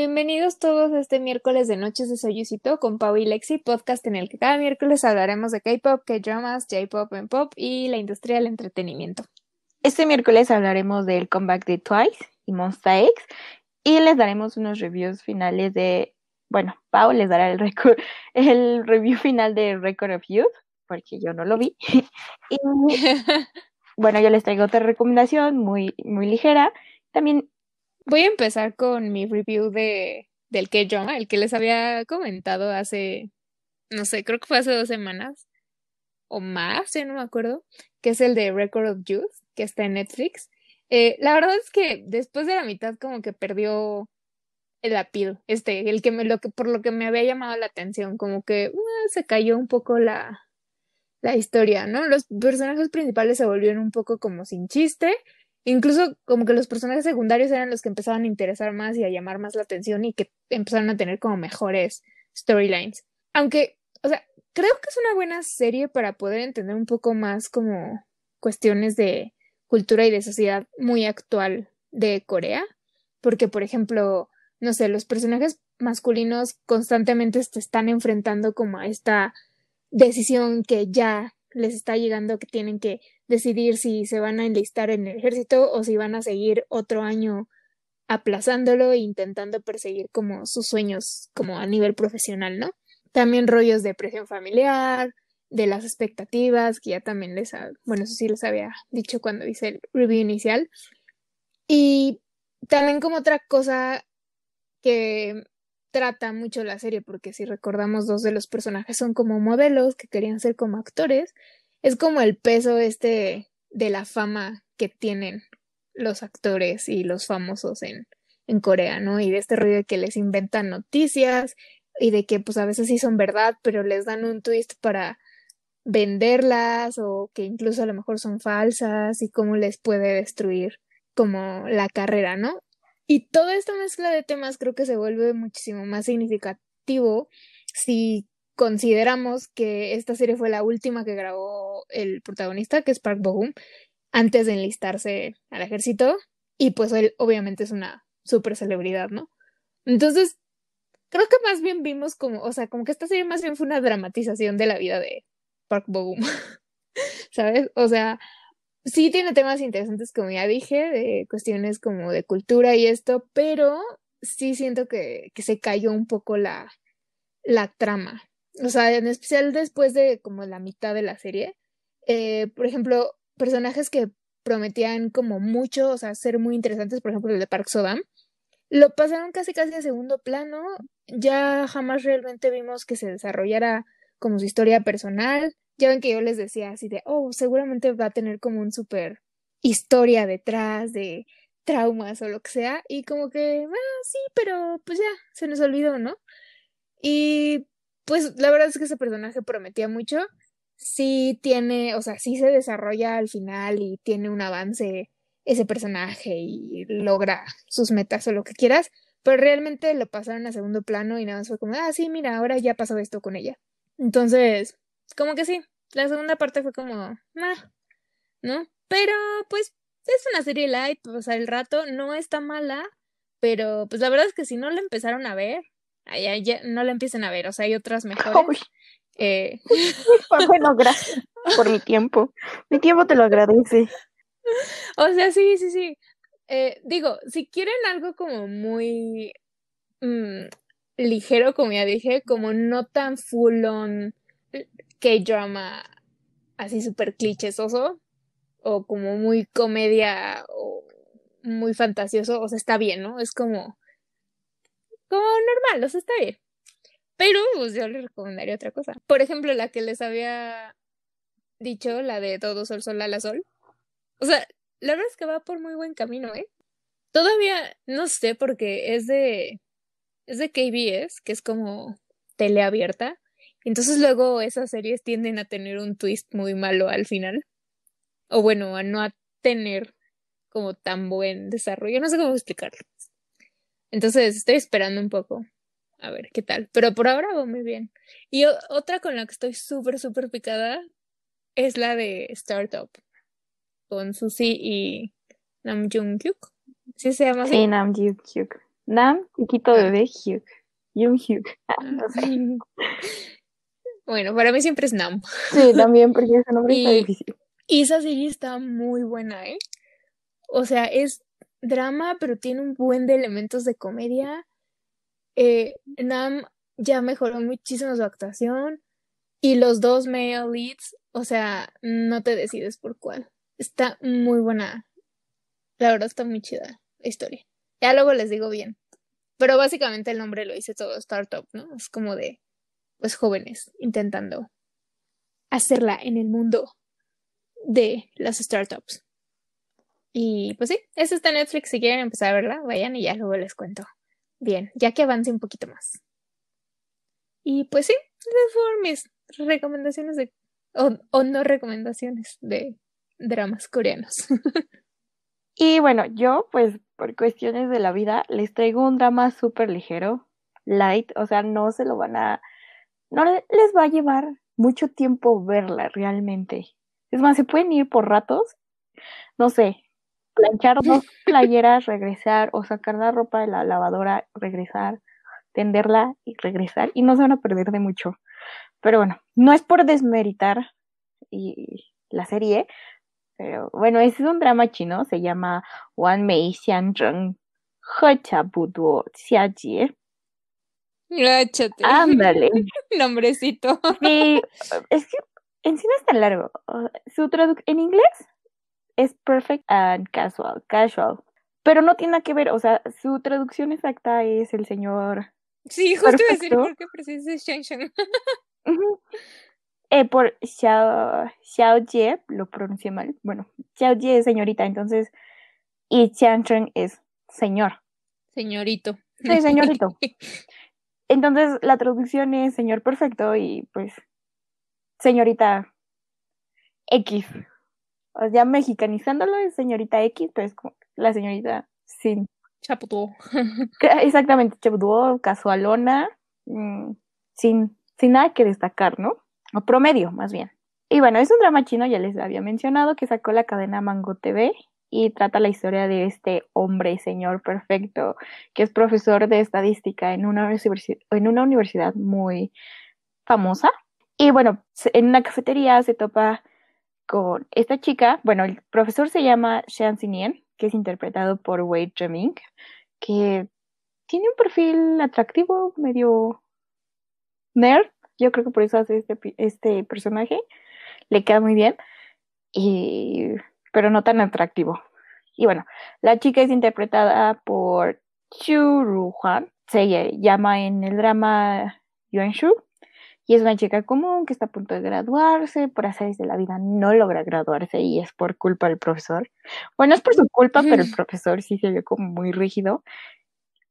Bienvenidos todos a este miércoles de Noches de Soyucito con Pau y Lexi, podcast en el que cada miércoles hablaremos de K-pop, K-dramas, J-pop en pop y la industria del entretenimiento. Este miércoles hablaremos del comeback de Twice y Monsta X y les daremos unos reviews finales de, bueno, Pau les dará el, el review final de Record of Youth, porque yo no lo vi. y bueno, yo les traigo otra recomendación muy, muy ligera. También Voy a empezar con mi review de del K-drama, el que les había comentado hace, no sé, creo que fue hace dos semanas o más, ya no me acuerdo, que es el de Record of Youth, que está en Netflix. Eh, la verdad es que después de la mitad como que perdió el appeal, este, el que me, lo que, por lo que me había llamado la atención, como que uh, se cayó un poco la, la historia, ¿no? Los personajes principales se volvieron un poco como sin chiste Incluso como que los personajes secundarios eran los que empezaban a interesar más y a llamar más la atención y que empezaron a tener como mejores storylines. Aunque, o sea, creo que es una buena serie para poder entender un poco más como cuestiones de cultura y de sociedad muy actual de Corea. Porque, por ejemplo, no sé, los personajes masculinos constantemente se están enfrentando como a esta decisión que ya les está llegando que tienen que decidir si se van a enlistar en el ejército o si van a seguir otro año aplazándolo e intentando perseguir como sus sueños como a nivel profesional, ¿no? También rollos de presión familiar, de las expectativas, que ya también les, bueno, eso sí les había dicho cuando hice el review inicial. Y también como otra cosa que trata mucho la serie, porque si recordamos, dos de los personajes son como modelos que querían ser como actores es como el peso este de la fama que tienen los actores y los famosos en, en Corea, ¿no? Y de este ruido de que les inventan noticias y de que pues a veces sí son verdad, pero les dan un twist para venderlas o que incluso a lo mejor son falsas y cómo les puede destruir como la carrera, ¿no? Y toda esta mezcla de temas creo que se vuelve muchísimo más significativo si consideramos que esta serie fue la última que grabó el protagonista, que es Park Bo-gum, antes de enlistarse al ejército. Y pues él obviamente es una super celebridad, ¿no? Entonces, creo que más bien vimos como, o sea, como que esta serie más bien fue una dramatización de la vida de Park Bo-gum. ¿Sabes? O sea, sí tiene temas interesantes, como ya dije, de cuestiones como de cultura y esto, pero sí siento que, que se cayó un poco la, la trama, o sea, en especial después de como la mitad de la serie, eh, por ejemplo, personajes que prometían como mucho, o sea, ser muy interesantes, por ejemplo, el de Park Sodam, lo pasaron casi casi a segundo plano, ya jamás realmente vimos que se desarrollara como su historia personal, ya ven que yo les decía así de, oh, seguramente va a tener como un súper historia detrás de traumas o lo que sea, y como que, ah, sí, pero pues ya, se nos olvidó, ¿no? Y pues la verdad es que ese personaje prometía mucho. Sí tiene, o sea, sí se desarrolla al final y tiene un avance ese personaje y logra sus metas o lo que quieras, pero realmente lo pasaron a segundo plano y nada más fue como, ah, sí, mira, ahora ya pasó esto con ella. Entonces, como que sí, la segunda parte fue como, nah, ¿no? Pero pues es una serie light, pasar el rato, no está mala, pero pues la verdad es que si no la empezaron a ver, ya, no la empiecen a ver, o sea, hay otras mejores. Eh... bueno, gracias por mi tiempo. Mi tiempo te lo agradece. O sea, sí, sí, sí. Eh, digo, si quieren algo como muy mm, ligero, como ya dije, como no tan full on K-drama, así súper clichésoso, o como muy comedia o muy fantasioso, o sea, está bien, ¿no? Es como como normal, o sea, está bien. Pero pues yo les recomendaría otra cosa. Por ejemplo, la que les había dicho, la de Todo Sol, Sol, a la Sol. O sea, la verdad es que va por muy buen camino, ¿eh? Todavía no sé porque es de es de KBS, que es como teleabierta. Entonces luego esas series tienden a tener un twist muy malo al final. O bueno, a no a tener como tan buen desarrollo. No sé cómo explicarlo. Entonces estoy esperando un poco. A ver qué tal. Pero por ahora va muy bien. Y otra con la que estoy súper, súper picada es la de Startup. Con Susie y Nam Jung Kyuk. ¿Sí se llama así? Sí, Nam Jung Kyuk. Nam, chiquito Ah. bebé, Hugh. Young Hugh. Bueno, para mí siempre es Nam. Sí, también, porque ese nombre está difícil. Y esa serie está muy buena, ¿eh? O sea, es drama, pero tiene un buen de elementos de comedia. Eh, Nam ya mejoró muchísimo su actuación. Y los dos male leads, o sea, no te decides por cuál. Está muy buena. La verdad está muy chida la historia. Ya luego les digo bien. Pero básicamente el nombre lo dice todo startup, ¿no? Es como de, pues, jóvenes intentando hacerla en el mundo de las startups. Y pues sí, eso está en Netflix. Si quieren empezar a verla, vayan y ya luego les cuento. Bien, ya que avance un poquito más. Y pues sí, esas fueron mis recomendaciones de, o, o no recomendaciones de dramas coreanos. Y bueno, yo, pues, por cuestiones de la vida, les traigo un drama súper ligero, light, o sea, no se lo van a, no le- les va a llevar mucho tiempo verla realmente. Es más, se pueden ir por ratos, no sé, planchar dos playeras, regresar, o sacar la ropa de la lavadora, regresar, tenderla y regresar, y no se van a perder de mucho. Pero bueno, no es por desmeritar y la serie, pero bueno, ese es un drama chino, se llama Wan Mei Xian Zheng He Cha Bu Duo Xia Jie. Áchate. Ándale. Nombrecito. Sí, es que en sí no es tan largo. Su traducción en inglés es perfect and casual, casual. Pero no tiene nada que ver, o sea, su traducción exacta es el señor Sí, justo iba a decir Perfecto. por qué preciso es Shang Shang. Ujú. Eh, por Xiao, Xiao Jie, lo pronuncié mal. Bueno, Xiao Jie es señorita, entonces, y Xian Cheng es señor. Señorito. Sí, señorito. Entonces, la traducción es señor perfecto y pues, señorita X. O sea, mexicanizándolo es señorita X, pero es como la señorita sin. Chaputo. Exactamente, chabudó, casualona, mm, sin, sin nada que destacar, ¿no? O promedio, más bien. Y bueno, es un drama chino, ya les había mencionado, que sacó la cadena Mango TV y trata la historia de este hombre, señor perfecto, que es profesor de estadística en una, en una universidad muy famosa. Y bueno, en una cafetería se topa con esta chica, bueno, el profesor se llama Xian Xinien, que es interpretado por Wade Jeming, que tiene un perfil atractivo, medio nerd, yo creo que por eso hace este, este personaje, le queda muy bien, y, pero no tan atractivo. Y bueno, la chica es interpretada por Chu Ruhan, se llama en el drama Yuan Shu, y es una chica común que está a punto de graduarse, por hacer de la vida no logra graduarse y es por culpa del profesor. Bueno, es por su culpa, pero el profesor sí se vio como muy rígido.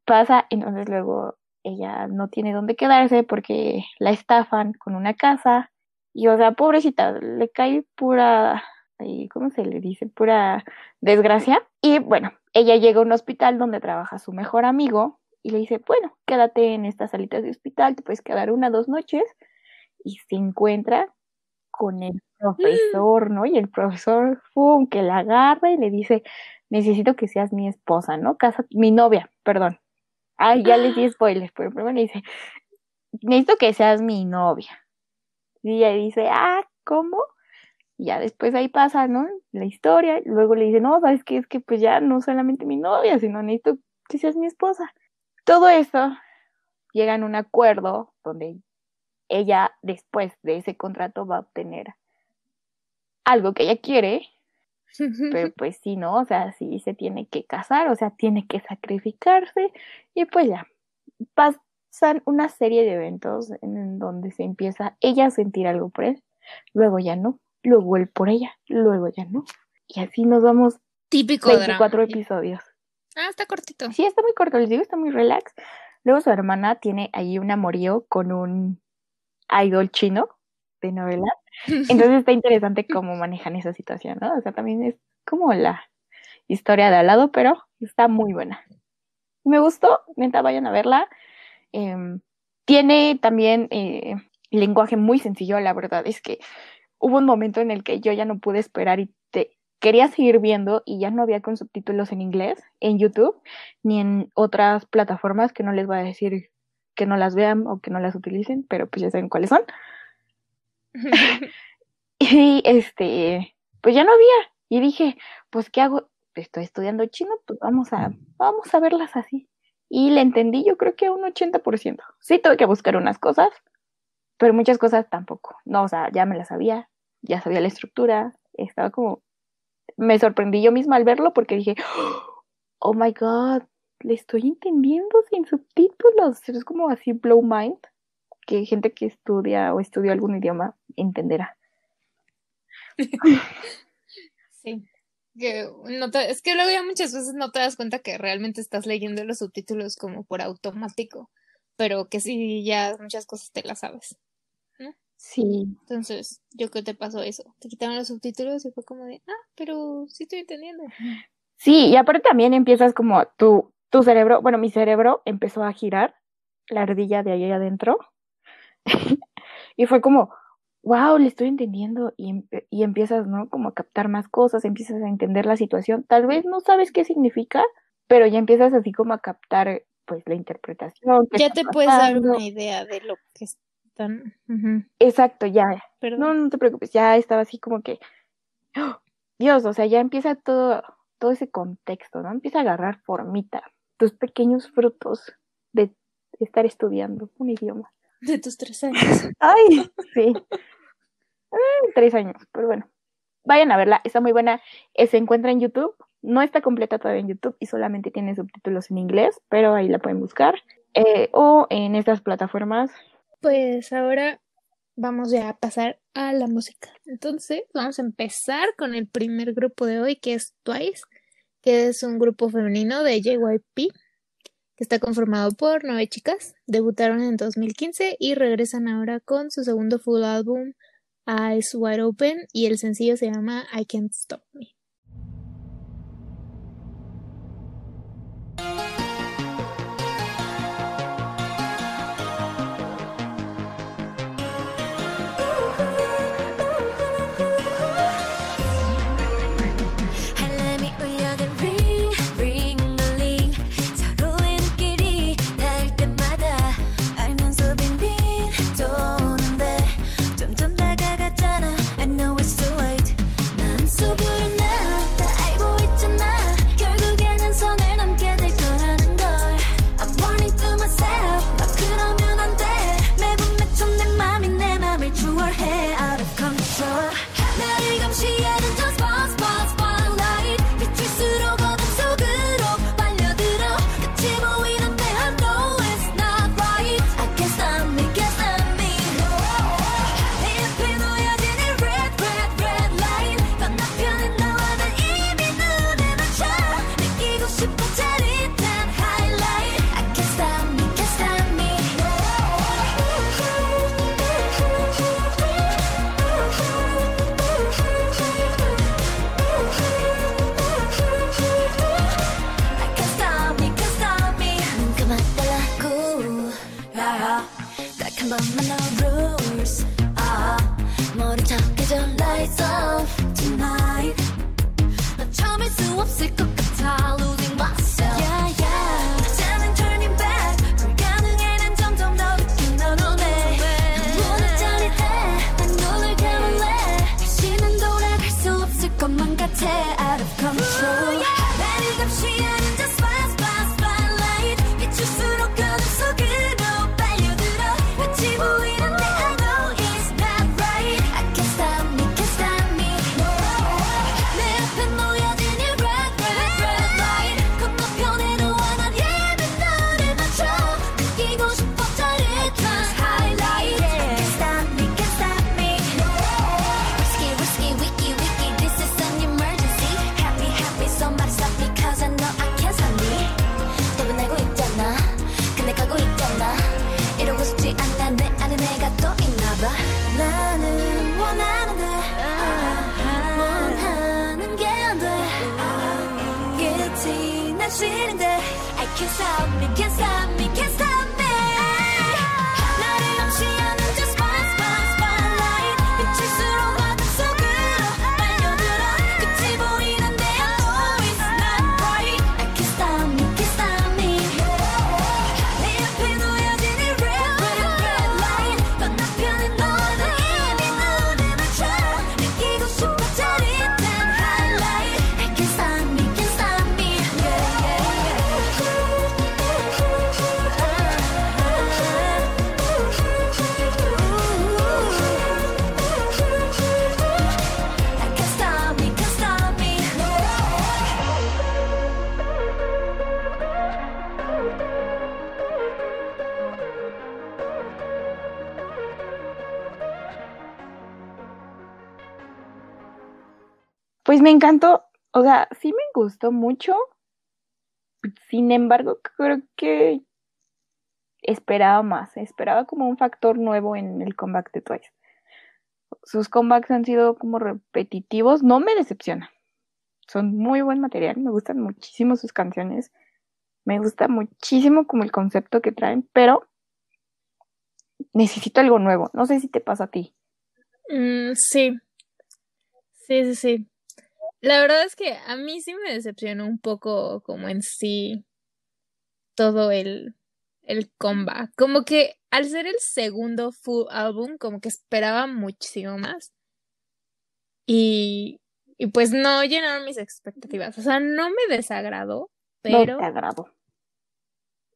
Pasa, entonces luego ella no tiene dónde quedarse porque la estafan con una casa y, o sea, pobrecita, le cae pura, ¿cómo se le dice? Pura desgracia. Y bueno, ella llega a un hospital donde trabaja su mejor amigo y le dice, bueno, quédate en estas salitas de hospital, te puedes quedar una, dos noches y se encuentra con el profesor, ¿no? Y el profesor, ¡fum!, que la agarra y le dice, necesito que seas mi esposa, ¿no? Casa, mi novia, perdón. Ay, ya les di spoilers, pero primero le dice, necesito que seas mi novia. Y ella dice, ah, ¿cómo? Y ya después ahí pasa, ¿no? La historia, y luego le dice, no, ¿sabes qué? Es que pues ya no solamente mi novia, sino necesito que seas mi esposa. Todo eso llega en un acuerdo donde ella después de ese contrato va a obtener algo que ella quiere, pero pues sí, ¿no? O sea, sí se tiene que casar, o sea, tiene que sacrificarse y pues ya, pasan una serie de eventos en donde se empieza ella a sentir algo por él, luego ya no, luego él por ella, luego ya no. Y así nos vamos Típico 24 drama. episodios. Ah, está cortito. Sí, está muy corto, les digo, está muy relax. Luego su hermana tiene ahí un amorío con un idol chino de novela. Entonces está interesante cómo manejan esa situación, ¿no? O sea, también es como la historia de al lado, pero está muy buena. Me gustó, neta, vayan a verla. Em, tiene también eh, lenguaje muy sencillo, la verdad es que hubo un momento en el que yo ya no pude esperar y te quería seguir viendo y ya no había con subtítulos en inglés en YouTube ni en otras plataformas que no les voy a decir que no las vean o que no las utilicen, pero pues ya saben cuáles son. y este, pues ya no había. Y dije, pues ¿qué hago? Estoy estudiando chino, pues vamos a, vamos a verlas así. Y le entendí yo creo que a un 80%. Sí tuve que buscar unas cosas, pero muchas cosas tampoco. No, o sea, ya me las sabía, ya sabía la estructura, estaba como me sorprendí yo misma al verlo porque dije, oh my god, le estoy entendiendo sin subtítulos. Es como así blow mind, que gente que estudia o estudió algún idioma entenderá. sí. Que es que luego ya muchas veces no te das cuenta que realmente estás leyendo los subtítulos como por automático, pero que sí, ya muchas cosas te las sabes. Sí. Entonces, yo qué te pasó eso. Te quitaron los subtítulos y fue como de, ah, pero sí estoy entendiendo. Sí, y aparte también empiezas como tu, tu cerebro, bueno, mi cerebro empezó a girar la ardilla de ahí adentro. y fue como, wow, le estoy entendiendo. Y, y empiezas, ¿no? Como a captar más cosas, empiezas a entender la situación. Tal vez no sabes qué significa, pero ya empiezas así como a captar pues la interpretación. Ya te puedes dar una idea de lo que Exacto, ya. No, no te preocupes, ya estaba así como que, ¡oh! Dios, o sea, ya empieza todo, todo ese contexto, ¿no? Empieza a agarrar formita, tus pequeños frutos de estar estudiando un idioma. De tus tres años. Ay, sí. tres años, pero bueno. Vayan a verla, está muy buena. Eh, se encuentra en YouTube. No está completa todavía en YouTube y solamente tiene subtítulos en inglés, pero ahí la pueden buscar. Eh, o en estas plataformas pues ahora vamos ya a pasar a la música. Entonces, vamos a empezar con el primer grupo de hoy, que es Twice, que es un grupo femenino de JYP, que está conformado por nueve chicas. Debutaron en 2015 y regresan ahora con su segundo full álbum, Eyes Wide Open, y el sencillo se llama I Can't Stop Me. through obstacles. Pues me encantó, o sea, sí me gustó mucho. Sin embargo, creo que esperaba más, esperaba como un factor nuevo en el comeback de Twice. Sus comebacks han sido como repetitivos, no me decepciona. Son muy buen material, me gustan muchísimo sus canciones. Me gusta muchísimo como el concepto que traen, pero necesito algo nuevo. No sé si te pasa a ti. Mm, sí. Sí, sí, sí. La verdad es que a mí sí me decepcionó un poco como en sí todo el, el comeback. Como que al ser el segundo full álbum, como que esperaba muchísimo más. Y, y pues no llenaron mis expectativas. O sea, no me desagradó, pero... No te agradó.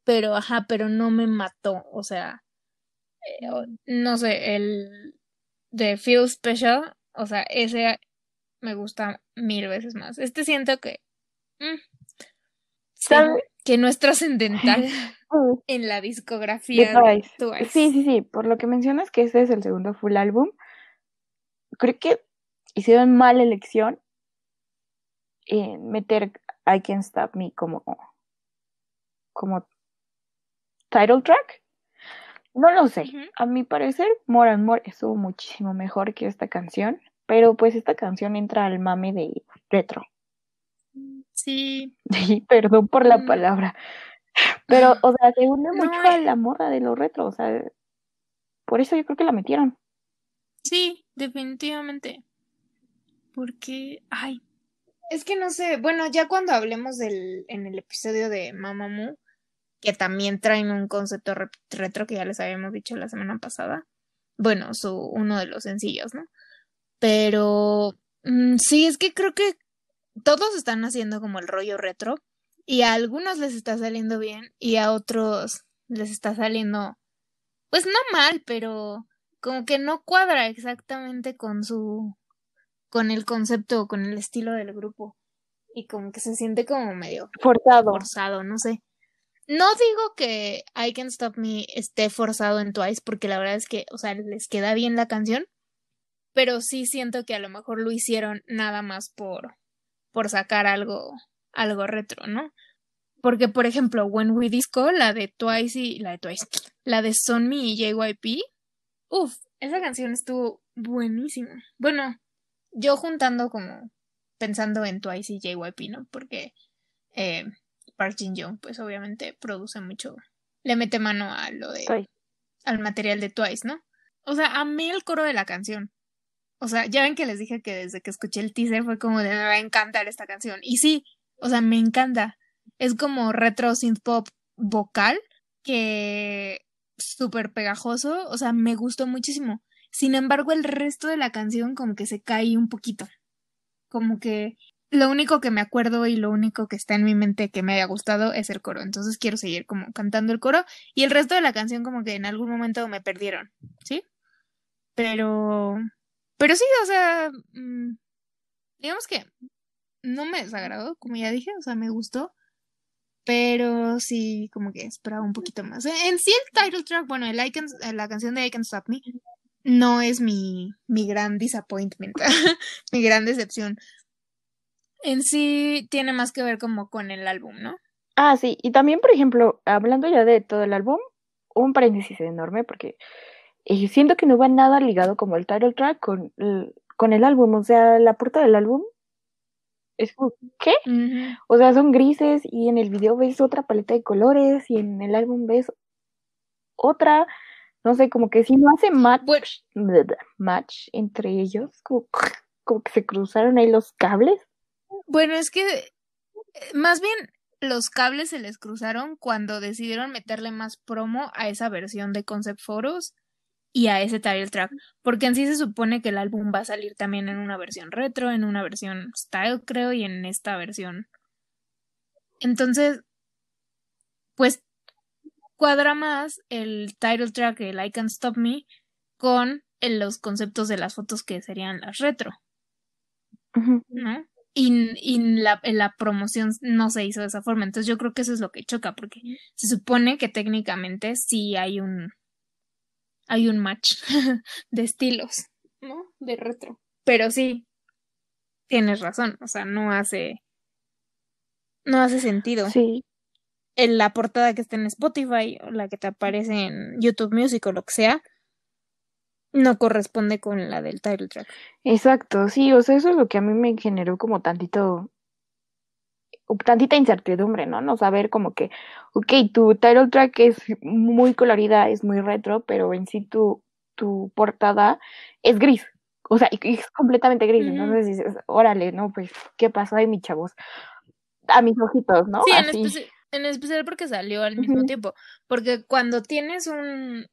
Pero, ajá, pero no me mató. O sea, eh, no sé, el de Feel Special, o sea, ese me gusta mil veces más. Este siento que... Mm, que no es trascendental en la discografía de Twice. Sí, sí, sí. Por lo que mencionas que este es el segundo full álbum, creo que hicieron mala elección en meter I Can't Stop Me como, como title track. No lo sé. A mi parecer, More and More estuvo muchísimo mejor que esta canción. Pero pues esta canción entra al mame de retro. Sí. perdón por la mm. palabra. Pero, o sea, se une mucho a la moda de los retro. O sea, por eso yo creo que la metieron. Sí, definitivamente. Porque, ay, es que no sé, bueno, ya cuando hablemos del, en el episodio de Mamamoo, que también traen un concepto retro que ya les habíamos dicho la semana pasada, bueno, su, uno de los sencillos, ¿no? Pero mm, sí, es que creo que todos están haciendo como el rollo retro y a algunos les está saliendo bien y a otros les está saliendo pues no mal, pero como que no cuadra exactamente con su con el concepto o con el estilo del grupo y como que se siente como medio forzado. Forzado, no sé. No digo que I Can Stop Me esté forzado en Twice porque la verdad es que, o sea, les queda bien la canción, pero sí siento que a lo mejor lo hicieron nada más por, por sacar algo, algo retro, ¿no? Porque, por ejemplo, When We Disco, la de Twice y la de Twice, la de Sonmi y JYP, uff, esa canción estuvo buenísima. Bueno, yo juntando como pensando en Twice y JYP, ¿no? Porque eh, Park Jin Young, pues obviamente produce mucho, le mete mano a lo de, al material de Twice, ¿no? O sea, amé el coro de la canción. O sea, ya ven que les dije que desde que escuché el teaser fue como de me va a encantar esta canción. Y sí, o sea, me encanta. Es como retro synth pop vocal que súper pegajoso. O sea, me gustó muchísimo. Sin embargo, el resto de la canción como que se cae un poquito. Como que lo único que me acuerdo y lo único que está en mi mente que me haya gustado es el coro. Entonces quiero seguir como cantando el coro. Y el resto de la canción como que en algún momento me perdieron. ¿Sí? Pero pero sí, o sea, mm, digamos que no me desagradó, como ya dije, o sea, me gustó. Pero sí, como que esperaba un poquito más. En sí, el title track, bueno, el Icon, la canción de I Can Stop Me, no es mi, mi gran disappointment, mi gran decepción. En sí, tiene más que ver como con el álbum, ¿no? Ah, sí, y también, por ejemplo, hablando ya de todo el álbum, un paréntesis enorme, porque y siento que no va nada ligado como el title track con el, con el álbum. O sea, la puerta del álbum es como, ¿qué? O sea, son grises y en el video ves otra paleta de colores y en el álbum ves otra. No sé, como que si no hace match, match entre ellos, como, como que se cruzaron ahí los cables. Bueno, es que eh, más bien los cables se les cruzaron cuando decidieron meterle más promo a esa versión de Concept Photos y a ese title track, porque en sí se supone que el álbum va a salir también en una versión retro, en una versión style, creo, y en esta versión. Entonces, pues cuadra más el title track, el I Can't Stop Me, con los conceptos de las fotos que serían las retro. ¿No? Y, la, la, promoción no se hizo de esa forma. Entonces yo creo que eso es lo que choca, porque se supone que técnicamente sí hay un, hay un match de estilos, ¿no? De retro. Pero sí, tienes razón, o sea, no hace, no hace sentido. Sí. En la portada que está en Spotify o la que te aparece en YouTube Music o lo que sea, no corresponde con la del title track. Exacto, sí, o sea, eso es lo que a mí me generó como tantito, tantita incertidumbre, ¿no? No saber como que, ok, tu title track es muy colorida, es muy retro, pero en sí tu, tu portada es gris, o sea, es completamente gris, entonces dices, órale, no, pues, ¿qué pasó ahí, mi chavos? A mis ojitos, ¿no? Sí, en, especial, en especial porque salió al mismo tiempo, porque cuando tienes un,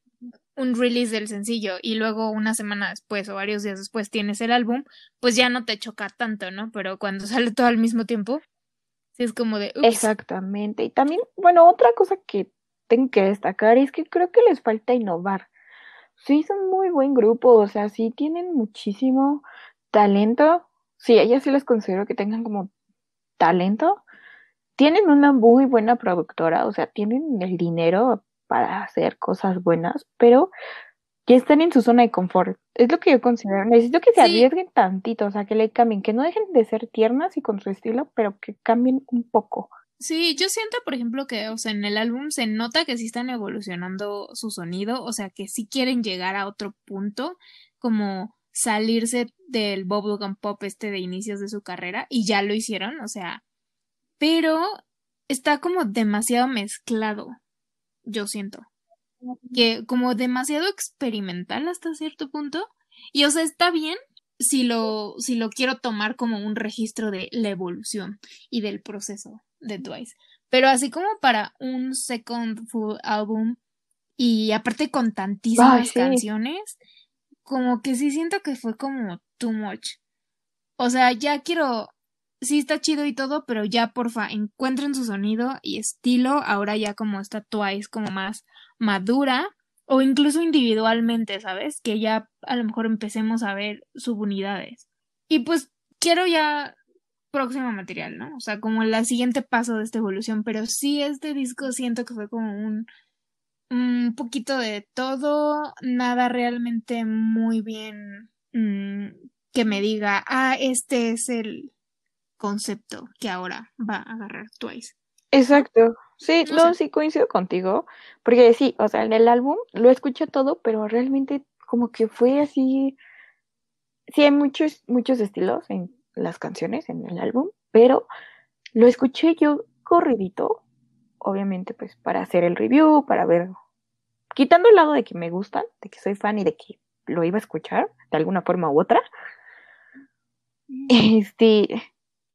un release del sencillo y luego una semana después o varios días después tienes el álbum, pues ya no te choca tanto, ¿no? Pero cuando sale todo al mismo tiempo, es como de... Exactamente. Y también, bueno, otra cosa que tengo que destacar es que creo que les falta innovar. Sí, son muy buen grupo, o sea, sí tienen muchísimo talento. Sí, ellas sí les considero que tengan como talento. Tienen una muy buena productora, o sea, tienen el dinero para hacer cosas buenas, pero ya están en su zona de confort. Es lo que yo considero. Necesito que se arriesguen tantito, o sea, que le cambien, que no dejen de ser tiernas y con su estilo, pero que cambien un poco. Sí, yo siento, por ejemplo, que, o sea, en el álbum se nota que sí están evolucionando su sonido, o sea, que sí quieren llegar a otro punto, como salirse del bubblegum pop este de inicios de su carrera, y ya lo hicieron, o sea, pero está como demasiado mezclado yo siento. Que como demasiado experimental hasta cierto punto. Y o sea, está bien si lo, si lo quiero tomar como un registro de la evolución y del proceso de Twice. Pero así como para un second full album y aparte con tantísimas canciones, como que sí siento que fue como too much. O sea, ya quiero sí está chido y todo, pero ya porfa, encuentren su sonido y estilo, ahora ya como está Twice como más madura, o incluso individualmente, ¿sabes? Que ya a lo mejor empecemos a ver subunidades. Y pues quiero ya próximo material, ¿no? O sea, como el siguiente paso de esta evolución, pero sí este disco siento que fue como un, un poquito de todo, nada realmente muy bien mm, que me diga, ah, este es el, concepto que ahora va a agarrar Twice. Exacto. Sí, no, sí coincido contigo, porque sí, o sea, en el álbum lo escuché todo, pero realmente como que fue así, sí hay muchos, muchos estilos en las canciones, en el álbum, pero lo escuché yo corridito, obviamente pues para hacer el review, para ver, quitando el lado de que me gustan, de que soy fan y de que lo iba a escuchar de alguna forma u otra, mm. este,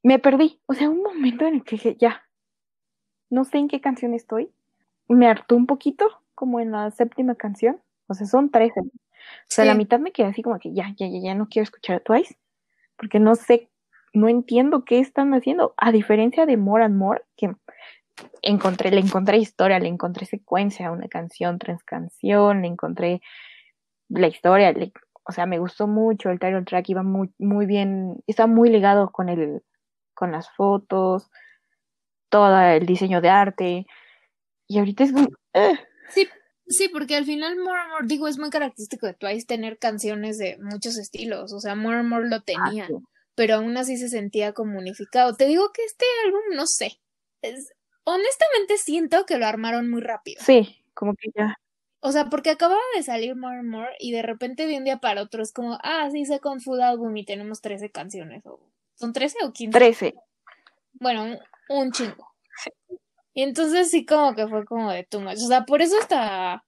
me perdí. O sea, un momento en el que dije, ya, no sé en qué canción estoy. Me hartó un poquito, como en la séptima canción. O sea, son tres. O sea, la mitad me quedé así como que ya, ya, ya, ya no quiero escuchar Twice. Porque no sé, no entiendo qué están haciendo. A diferencia de More and More, que encontré, le encontré historia, le encontré secuencia, una canción, tres canción, le encontré la historia, o sea, me gustó mucho, el title track iba muy, muy bien, está muy ligado con el, con las fotos, todo el diseño de arte. Y ahorita es como... Sí, sí, porque al final More and More, digo, es muy característico de Twice tener canciones de muchos estilos. O sea, More and More lo tenía, pero aún así se sentía como unificado. Te digo que este álbum, no sé. Es, honestamente siento que lo armaron muy rápido. Sí, como que ya. O sea, porque acababa de salir More and More y de repente de un día para otro es como, ah, sí, Second Food Album y tenemos 13 canciones o ¿Son 13 o 15? 13. Bueno, un, chingo. Y entonces sí como que fue como de too much. O sea, por eso está...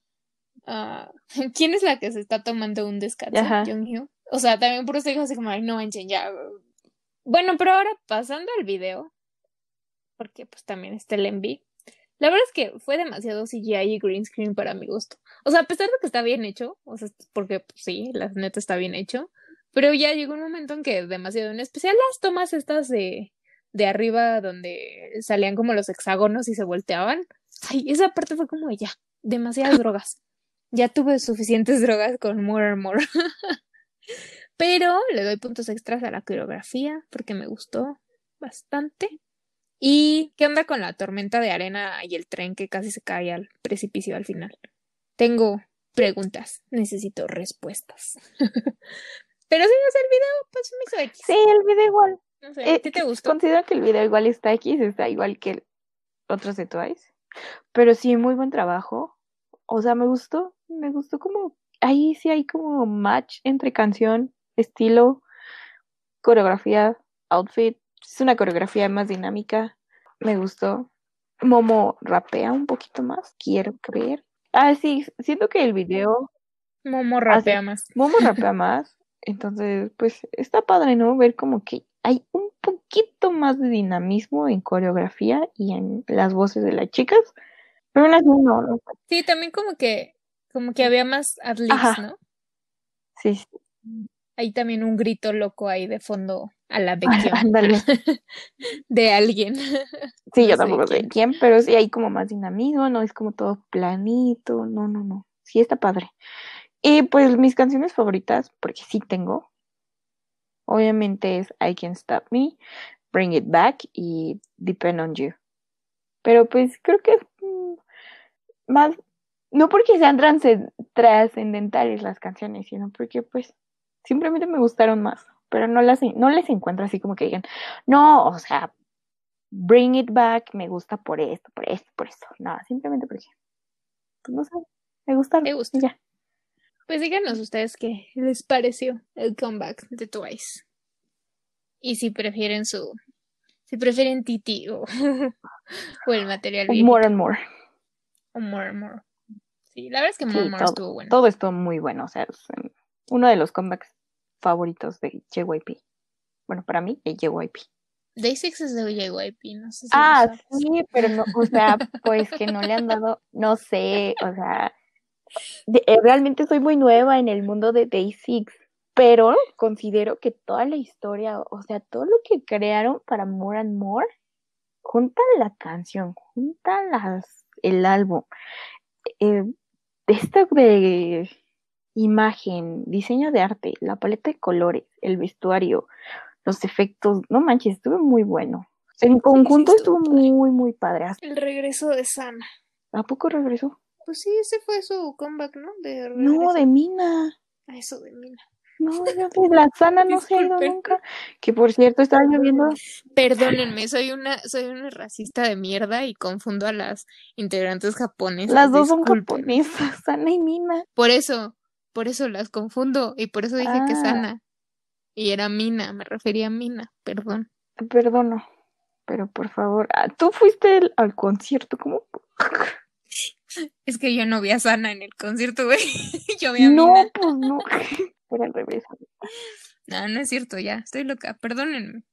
Uh, ¿Quién es la que se está tomando un descanso? O sea, también por eso dijo así como, ay, no manchen, ya. Bueno, pero ahora pasando al video, porque pues también está el envy. La verdad es que fue demasiado CGI y green screen para mi gusto. O sea, a pesar de que está bien hecho, o sea, porque pues, sí, la neta está bien hecho, pero ya llegó un momento en que demasiado, en especial las tomas estas de, de arriba donde salían como los hexágonos y se volteaban. Ay, esa parte fue como ya, demasiadas drogas. Ya tuve suficientes drogas con More and More. Pero le doy puntos extras a la coreografía porque me gustó bastante. ¿Y qué onda con la tormenta de arena y el tren que casi se cae al precipicio al final? Tengo preguntas, necesito respuestas. Pero sí, o sea, el video, pues me hizo X. Sí, el video igual. No sé, Eh, ¿sí te gustó? Considero que el video igual está X, está igual que otros de Twice. Pero sí, muy buen trabajo. O sea, me gustó. Me gustó como. Ahí sí hay como match entre canción, estilo, coreografía, outfit. Es una coreografía más dinámica. Me gustó. Momo rapea un poquito más, quiero creer. Ah, sí, siento que el video. Momo Así- rapea más. Momo rapea más, entonces pues está padre, ¿no? Ver como que hay un poquito más de dinamismo en coreografía y en las voces de las chicas, pero aún así no, no. Sí, también como que, como que había más Ajá. ¿no? Sí, sí, Hay también un grito loco ahí de fondo a la ándale. de alguien. Sí, No yo tampoco sé quién. quién, pero sí hay como más dinamismo, no es como todo planito, no, no, no. Sí está padre. Y pues mis canciones favoritas, porque sí tengo, obviamente es I Can't Stop Me, Bring It Back y Depend on You. Pero pues creo que mm, más, no porque sean trascendentales las canciones, sino porque pues simplemente me gustaron más, pero no las no les encuentro así como que digan, no, o sea, Bring It Back me gusta por esto, por esto, por esto. No, simplemente porque, pues no sé, me gustaron. ¿Te gusta? y ya. Pues díganos ustedes qué les pareció el comeback de Twice. Y si prefieren su, si prefieren Titi o, o el material viejito, More and more. o More and More. Sí, la verdad es que Sí, More and More todo, estuvo bueno. todo estuvo muy bueno, o sea, es um, uno de los comebacks favoritos de JYP. Bueno, para mí, el JYP. Day Six es de JYP, no sé si Ah, sí, pero no, o sea, pues que no le han dado, no sé, o sea, realmente soy muy nueva en el mundo de Day Six, pero considero que toda la historia, o sea, todo lo que crearon para More and More, junta la canción, junta las, el álbum, eh, esto de imagen, diseño de arte, la paleta de colores, el vestuario, los efectos, no manches, estuvo muy bueno. En conjunto estuvo estuvo muy, muy padre. El regreso de Sana. ¿A poco regresó? Pues sí, ese fue su comeback, ¿no? De No, de Mina. Ah, eso de Mina. No, yo de la sana no se ha ido nunca. Que por cierto, estaba lloviendo. Perdónenme, soy una, soy una racista de mierda y confundo a las integrantes japonesas. Las dos son discúlpenme. japonesas, Sana y Mina. Por eso, por eso las confundo y por eso dije que Ah. Sana. Y era Mina, me refería a Mina, perdón. Perdono. Pero por favor, ah, tú fuiste al, al concierto, ¿cómo? Es que yo no vi a Sana en el concierto, güey. Yo vi a No, Mina. pues no. Por al revés. No, no es cierto, ya, estoy loca, perdónenme.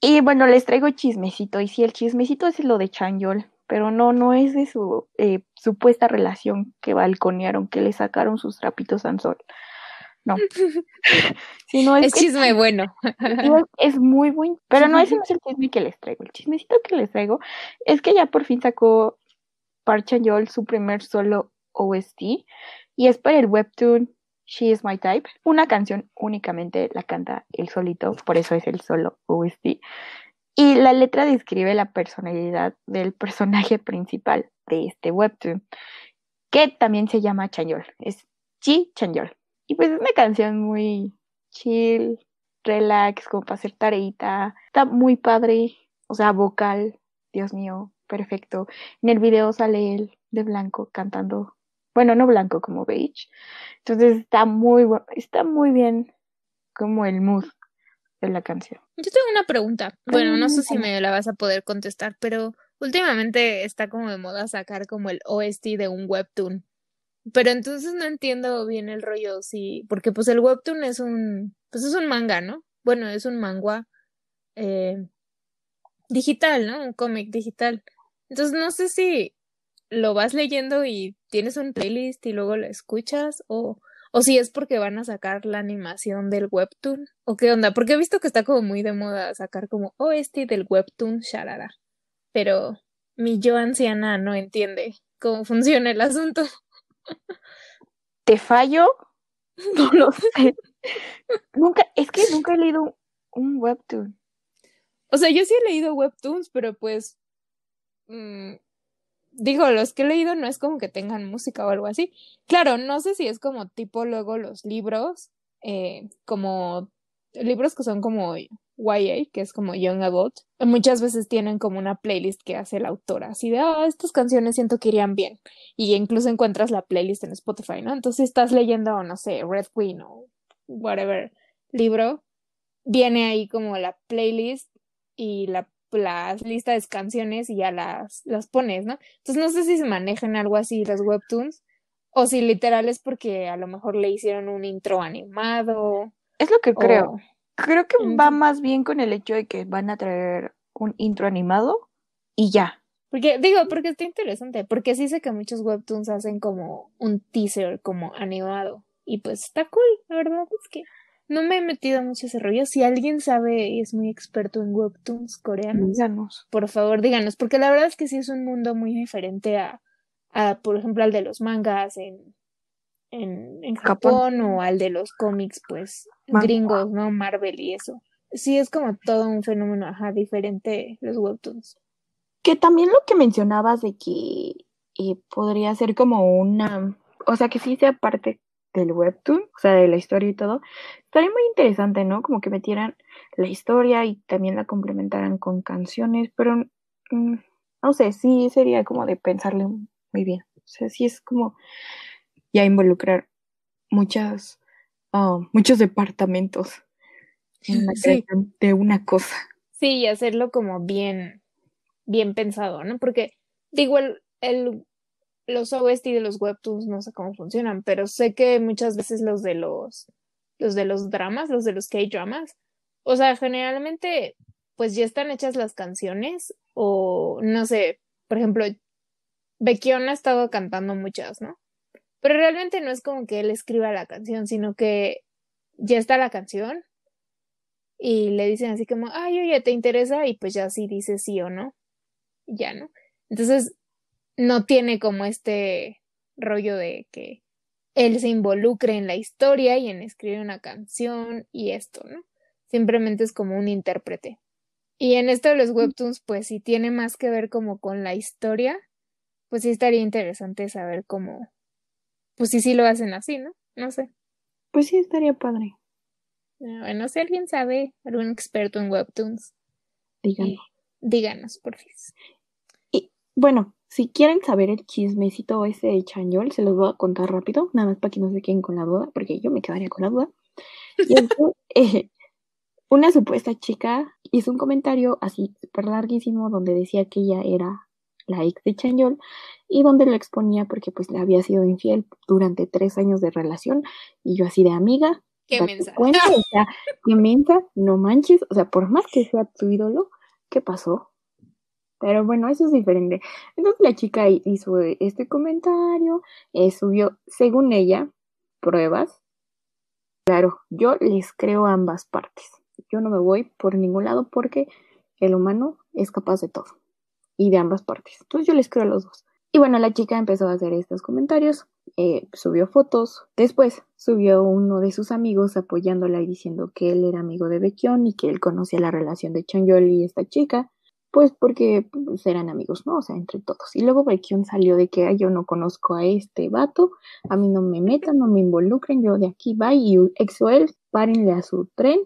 Y bueno, les traigo chismecito. Y sí, el chismecito es lo de Changyol. Pero no, no es de su eh, supuesta relación que balconearon, que le sacaron sus trapitos al sol. No. Sino es Es que chisme bueno. Es muy buen, pero no, ese no es el chisme que les traigo. El chismecito que les traigo es que ya por fin sacó Park Chan-yeol su primer solo OST y es para el webtoon She Is My Type. Una canción únicamente la canta él solito, por eso es el solo OST. Y la letra describe la personalidad del personaje principal de este webtoon, que también se llama Chanyeol. Es Chi Chanyeol. Y pues es una canción muy chill, relax, como para hacer tareita. Está muy padre, o sea, vocal, Dios mío, perfecto. En el video sale él de blanco cantando, bueno, no blanco, como beige. Entonces está muy está muy bien como el mood de la canción. Yo tengo una pregunta. Bueno, no sé si me la vas a poder contestar, pero últimamente está como de moda sacar como el OST de un webtoon. Pero entonces no entiendo bien el rollo, sí, porque pues el webtoon es un, pues es un manga, ¿no? Bueno, es un manga eh, digital, ¿no? Un cómic digital. Entonces no sé si lo vas leyendo y tienes un playlist y luego lo escuchas o, o si es porque van a sacar la animación del webtoon o qué onda, porque he visto que está como muy de moda sacar como OST del webtoon, sharara. Pero mi yo anciana no entiende cómo funciona el asunto. ¿Te fallo? No lo sé. nunca, es que nunca he leído un webtoon. O sea, yo sí he leído webtoons, pero pues mm, digo, los que he leído no es como que tengan música o algo así. Claro, no sé si es como tipo luego los libros eh, como libros que son como YA, que es como Young Adult, muchas veces tienen como una playlist que hace la autora, así de, ah, estas canciones siento que irían bien. Y incluso encuentras la playlist en Spotify, ¿no? Entonces, estás leyendo, no sé, Red Queen o whatever libro, viene ahí como la playlist y la, la lista de canciones y ya las, las pones, ¿no? Entonces, no sé si se manejan algo así las webtoons o si literal es porque a lo mejor le hicieron un intro animado. Es lo que creo. Creo que va más bien con el hecho de que van a traer un intro animado y ya. Porque, digo, porque está interesante, porque sí sé que muchos webtoons hacen como un teaser como animado. Y pues está cool, la verdad es que no me he metido mucho ese rollo. Si alguien sabe y es muy experto en webtoons coreanos, díganos. por favor díganos, porque la verdad es que sí es un mundo muy diferente a, a por ejemplo, al de los mangas en, en, en Japón, o al de los cómics, pues, gringos, ¿no? Marvel y eso. Sí, es como todo un fenómeno, ajá, diferente los webtoons. Que también lo que mencionabas de que eh, podría ser como una, o sea, que sí sea parte del webtoon, o sea, de la historia y todo, estaría muy interesante, ¿no? Como que metieran la historia y también la complementaran con canciones, pero mm, no sé, sí sería como de pensarle muy bien. O sea, sí es como ya involucrar muchas, ah, muchos departamentos en la creación de una cosa. Sí, y hacerlo como bien, bien pensado, ¿no? Porque, digo, el, el, los OST de los webtoons no sé cómo funcionan, pero sé que muchas veces los de los, los de los dramas, los de los K-dramas, o sea, generalmente, pues ya están hechas las canciones, o no sé, por ejemplo, Baekhyun ha estado cantando muchas, ¿no? Pero realmente no es como que él escriba la canción, sino que ya está la canción y le dicen así como, ay, oye, ¿te interesa? Y pues ya sí dice sí o no. ya, ¿no? Entonces, no tiene como este rollo de que él se involucre en la historia y en escribir una canción y esto, ¿no? Simplemente es como un intérprete. Y en esto de los webtoons, pues si tiene más que ver como con la historia, pues sí estaría interesante saber cómo, pues sí, sí lo hacen así, ¿no? No sé. Pues sí, estaría padre. Ah, bueno, si alguien sabe, algún experto en webtoons, díganos. díganos, por favor. Y bueno, si quieren saber el chismecito ese de Chanyol, se los voy a contar rápido, nada más para que no se queden con la duda, porque yo me quedaría con la duda. Y eh, una supuesta chica hizo un comentario así súper larguísimo donde decía que ella era la ex de Chanyol, y donde lo exponía porque pues le había sido infiel durante tres años de relación, y yo así de amiga, qué mensa, cuenta, o sea, qué mensa, no manches, o sea, por más que sea tu ídolo, ¿qué pasó? Pero bueno, eso es diferente. Entonces la chica hizo este comentario, eh, subió, según ella, pruebas. Claro, yo les creo ambas partes. Yo no me voy por ningún lado porque el humano es capaz de todo y de ambas partes. Entonces yo les creo a los dos. Y bueno, la chica empezó a hacer estos comentarios, eh, subió fotos, después subió uno de sus amigos apoyándola y diciendo que él era amigo de Baekhyun y que él conocía la relación de Changyol y esta chica, pues porque pues, eran amigos, ¿no? O sea, entre todos. Y luego Baekhyun salió de que yo no conozco a este vato, a mí no me metan, no me involucren, yo de aquí va y EXO-L, párenle a su tren,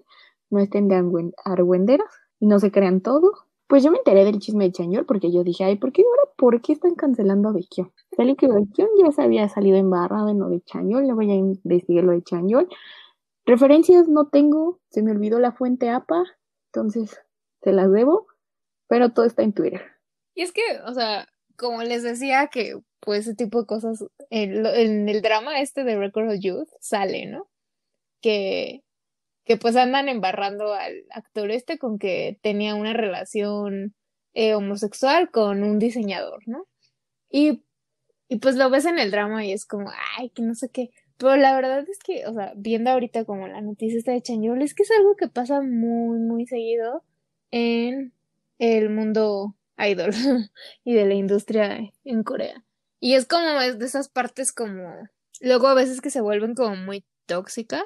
no estén de argüenderas y no se crean todo pues yo me enteré del chisme de Chanyeol porque yo dije, ay, ¿por qué ahora por qué están cancelando a Baekhyun? Sale que Baekhyun ya se había salido embarrado en lo de Chanyeol, le voy a investigar lo de Chanyeol. Referencias no tengo, se me olvidó la fuente APA, entonces se las debo, pero todo está en Twitter. Y es que, o sea, como les decía que pues ese tipo de cosas en, el drama este de Record of Youth sale, ¿no? Que que pues andan embarrando al actor este con que tenía una relación eh, homosexual con un diseñador, ¿no? Y, y pues lo ves en el drama y es como, ay, que no sé qué. Pero la verdad es que, o sea, viendo ahorita como la noticia está de Chanyeol, es que es algo que pasa muy, muy seguido en el mundo idol y de la industria en Corea. Y es como es de esas partes como, luego a veces que se vuelven como muy tóxicas,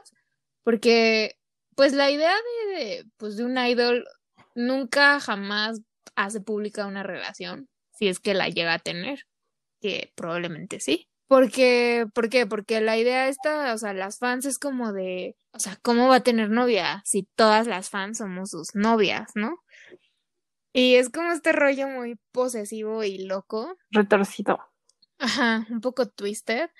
porque pues la idea de, pues de un idol nunca jamás hace pública una relación, si es que la llega a tener, que probablemente sí, Porque, ¿por qué? Porque la idea esta, o sea, las fans es como de, o sea, ¿cómo va a tener novia si todas las fans somos sus novias, ¿no? Y es como este rollo muy posesivo y loco. Retorcido. Ajá, un poco twisted.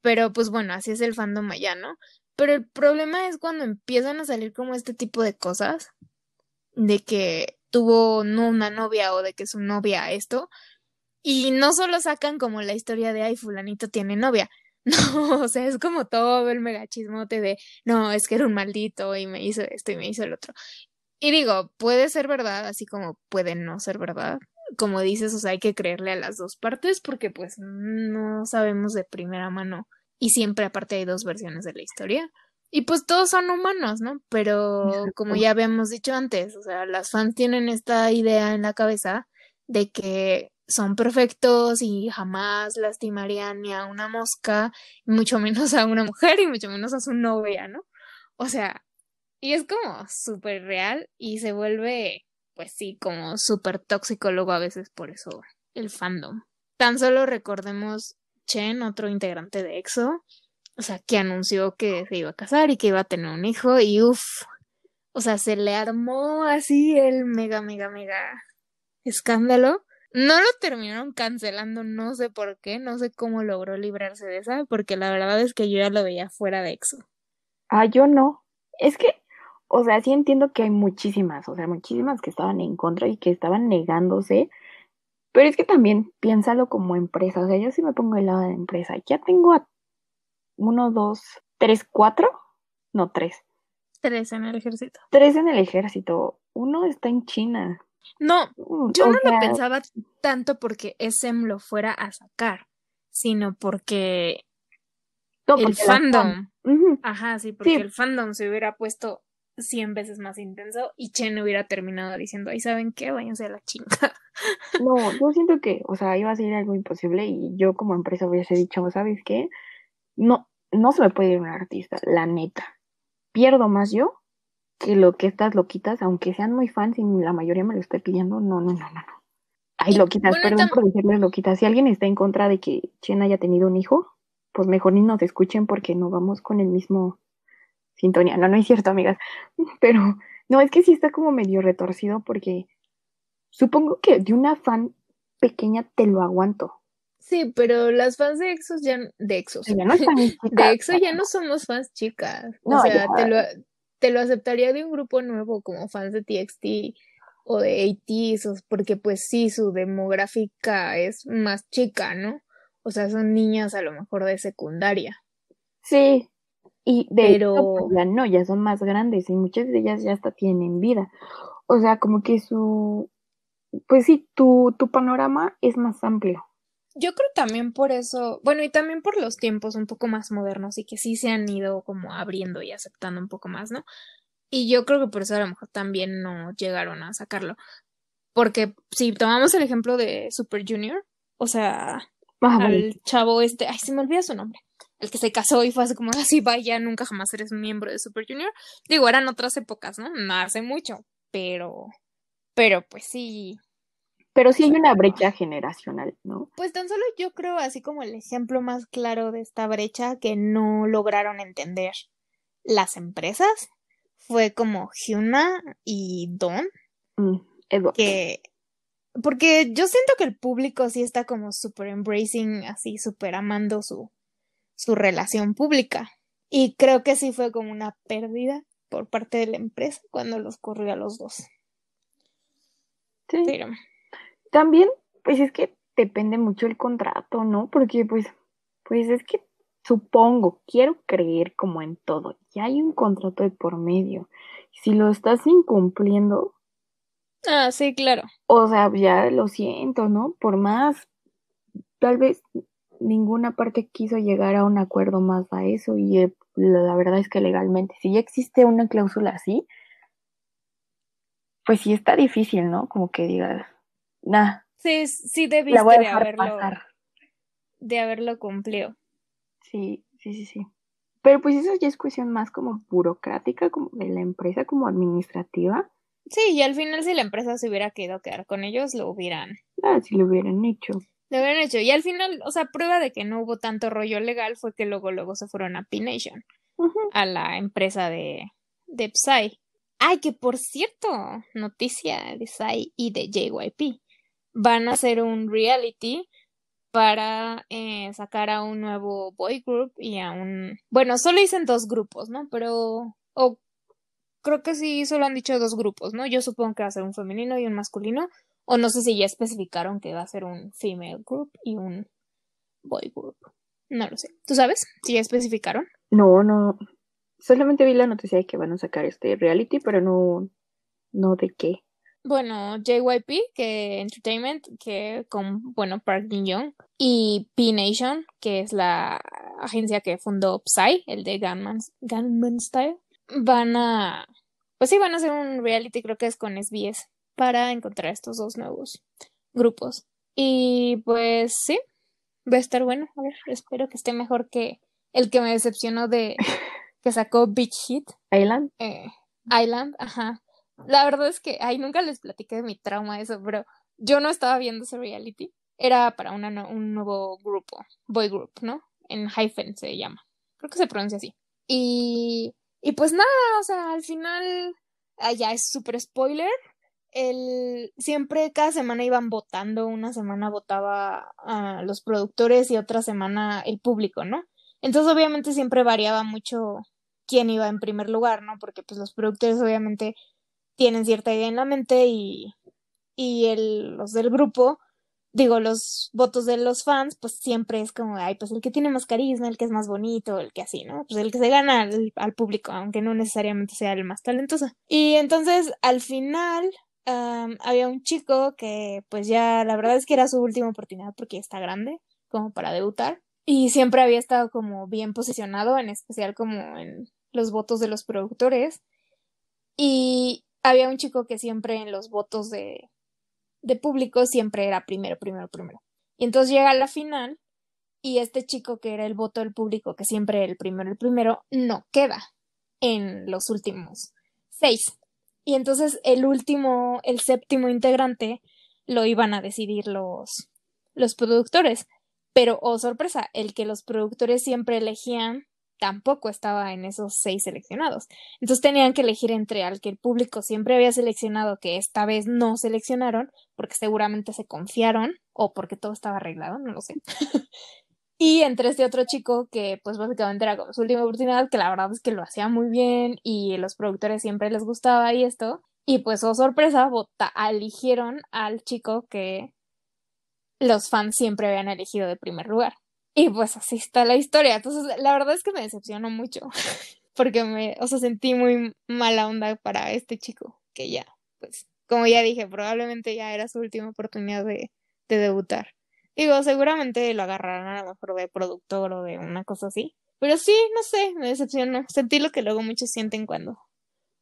Pero pues bueno, así es el fandom allá, ¿no? Pero el problema es cuando empiezan a salir como este tipo de cosas. De que tuvo no una novia o de que su novia esto. Y no solo sacan como la historia de, ay, fulanito tiene novia. No, o sea, es como todo el megachismote de, no, es que era un maldito y me hizo esto y me hizo el otro. Y digo, puede ser verdad, así como puede no ser verdad. Como dices, o sea, hay que creerle a las dos partes porque pues no sabemos de primera mano. Y siempre aparte hay dos versiones de la historia. Y pues todos son humanos, ¿no? Pero como ya habíamos dicho antes, o sea, las fans tienen esta idea en la cabeza de que son perfectos y jamás lastimarían ni a una mosca, mucho menos a una mujer y mucho menos a su novia, ¿no? O sea, y es como súper real y se vuelve, pues sí, como súper tóxico luego a veces por eso el fandom. Tan solo recordemos Chen, otro integrante de EXO, o sea, que anunció que se iba a casar y que iba a tener un hijo y uff, o sea, se le armó así el mega, mega, mega escándalo no lo terminaron cancelando, no sé por qué, no sé cómo logró librarse de esa, porque la verdad es que yo ya lo veía fuera de EXO. Ah, yo no. Es que, o sea, sí entiendo que hay muchísimas, o sea, muchísimas que estaban en contra y que estaban negándose, pero es que también piénsalo como empresa, o sea, yo sí me pongo del lado de la empresa, ya tengo a uno, dos, tres, cuatro, no, tres. Tres en el ejército. Tres en el ejército, uno está en China. No, mm, yo no lo pensaba tanto porque SM lo fuera a sacar, sino porque el fandom. Ajá, sí, porque el fandom se hubiera puesto cien veces más intenso y Chen hubiera terminado diciendo, ay, ¿saben qué? Váyanse a la chinga. No, yo siento que, o sea, iba a ser algo imposible y yo como empresa hubiese dicho, ¿sabes qué? No, no se me puede ir un artista, la neta. Pierdo más yo que lo que estas loquitas, aunque sean muy fans y la mayoría me lo esté pidiendo, no, no, no, no. Ay, loquitas, perdón por decirles loquitas. Si alguien está en contra de que Chen haya tenido un hijo, pues mejor ni nos escuchen porque no vamos con el mismo sintonía. No, no es cierto, amigas. Pero no, es que sí está como medio retorcido porque supongo que de una fan pequeña te lo aguanto. Sí, pero las fans de Exos ya de Exos. Ya no de Exo ya no somos fans chicas. o sea, te lo te lo aceptaría de un grupo nuevo como fans de TXT o de ATs, porque pues sí, su demográfica es más chica, ¿no? O sea, son niñas a lo mejor de secundaria. Sí, y de Pero... Pues, ya no, ya son más grandes y muchas de ellas ya hasta tienen vida. O sea, como que su, pues sí, tu, tu panorama es más amplio. Yo creo también por eso, bueno, y también por los tiempos un poco más modernos y que sí se han ido como abriendo y aceptando un poco más, ¿no? Y yo creo que por eso a lo mejor también no llegaron a sacarlo. Porque si tomamos el ejemplo de Super Junior, o sea, al chavo este, ay, se me olvida su nombre, el que se casó y fue así como así, vaya, nunca jamás eres miembro de Super Junior. Digo, eran otras épocas, ¿no? No hace mucho, pero, pero pues sí, pero sí hay una brecha generacional, ¿no? Pues tan solo yo creo, así como el ejemplo más claro de esta brecha que no lograron entender las empresas, fue como Hyuna y Don. Mm, que porque yo siento que el público sí está como super embracing, así super amando su, su relación pública. Y creo que sí fue como una pérdida por parte de la empresa cuando los corrió a los dos. Sí. Pero, también, pues es que depende mucho el contrato, ¿no? Porque pues, pues es que supongo, quiero creer como en todo, ya hay un contrato de por medio. Si lo estás incumpliendo. Ah, sí, claro. O sea, ya lo siento, ¿no? Por más, tal vez ninguna parte quiso llegar a un acuerdo más a eso y eh, la verdad es que legalmente, si ya existe una cláusula así, pues sí está difícil, ¿no? Como que digas, nah. Sí, sí debiste de haberlo, de haberlo cumplido. Sí, sí, sí, sí. Pero pues eso ya es cuestión más como burocrática, como de la empresa, como administrativa. Sí, y al final si la empresa se hubiera quedado quedar con ellos, lo hubieran. Ah, si lo hubieran hecho. Lo habían hecho. Y al final, o sea, prueba de que no hubo tanto rollo legal fue que luego, luego se fueron a P-Nation, a la empresa de, de Psy. Ay, que por cierto, noticia de Psy y de JYP. Van a hacer un reality para eh, sacar a un nuevo boy group y a un... Bueno, solo dicen dos grupos, ¿no? Pero... O creo que sí, solo han dicho dos grupos, ¿no? Yo supongo que va a ser un femenino y un masculino. O no sé si ya especificaron que va a ser un female group y un boy group. No lo sé. ¿Tú sabes si ya especificaron? No, no. Solamente vi la noticia de que van a sacar este reality, pero no, no de qué. Bueno, JYP, que Entertainment, que con, bueno, Park Jin Young, y P Nation, que es la agencia que fundó Psy, el de Gunman, Gunman Style, van a, pues sí, van a hacer un reality, creo que es con SBS, para encontrar estos dos nuevos grupos. Y pues sí, va a estar bueno. A ver, espero que esté mejor que el que me decepcionó de que sacó Big Hit. Island. Eh, Island, ajá. La verdad es que, ay, nunca les platiqué de mi trauma eso, pero yo no estaba viendo ese reality. Era para una, un nuevo grupo, boy group, ¿no? En hyphen se llama. Creo que se pronuncia así. Y, y pues nada, o sea, al final, ah, ya es súper spoiler. El, siempre cada semana iban votando, una semana votaba a los productores y otra semana el público, ¿no? Entonces obviamente siempre variaba mucho quién iba en primer lugar, ¿no? Porque pues los productores obviamente tienen cierta idea en la mente y, y el, los del grupo, digo, los votos de los fans, pues siempre es como, ay, pues el que tiene más carisma, el que es más bonito, el que así, ¿no? Pues el que se gana al, público, aunque no necesariamente sea el más talentoso. Y entonces, al final, había un chico que, pues ya, la verdad es que era su última oportunidad porque está grande, como para debutar. Y siempre había estado como bien posicionado, en especial como en los votos de los productores. Y había un chico que siempre en los votos de, de público siempre era primero, primero, primero. Y entonces llega la final y este chico que era el voto del público, que siempre era el primero, el primero, no queda en los últimos seis. Y entonces el último, el séptimo integrante lo iban a decidir los, los productores. Pero, oh sorpresa, el que los productores siempre elegían tampoco estaba en esos seis seleccionados. Entonces tenían que elegir entre al que el público siempre había seleccionado, que esta vez no seleccionaron, porque seguramente se confiaron o porque todo estaba arreglado, no lo sé. y entre este otro chico que pues básicamente era como su última oportunidad, que la verdad es que lo hacía muy bien y los productores siempre les gustaba y esto. Y pues, oh sorpresa, vota, eligieron al chico que los fans siempre habían elegido de primer lugar. Y pues así está la historia. Entonces, la verdad es que me decepcionó mucho. Porque me, o sea, sentí muy mala onda para este chico, que ya, pues, como ya dije, probablemente ya era su última oportunidad de, de debutar. Digo, seguramente lo agarrarán a lo mejor de productor o de una cosa así. Pero sí, no sé, me decepcionó. Sentí lo que luego muchos sienten cuando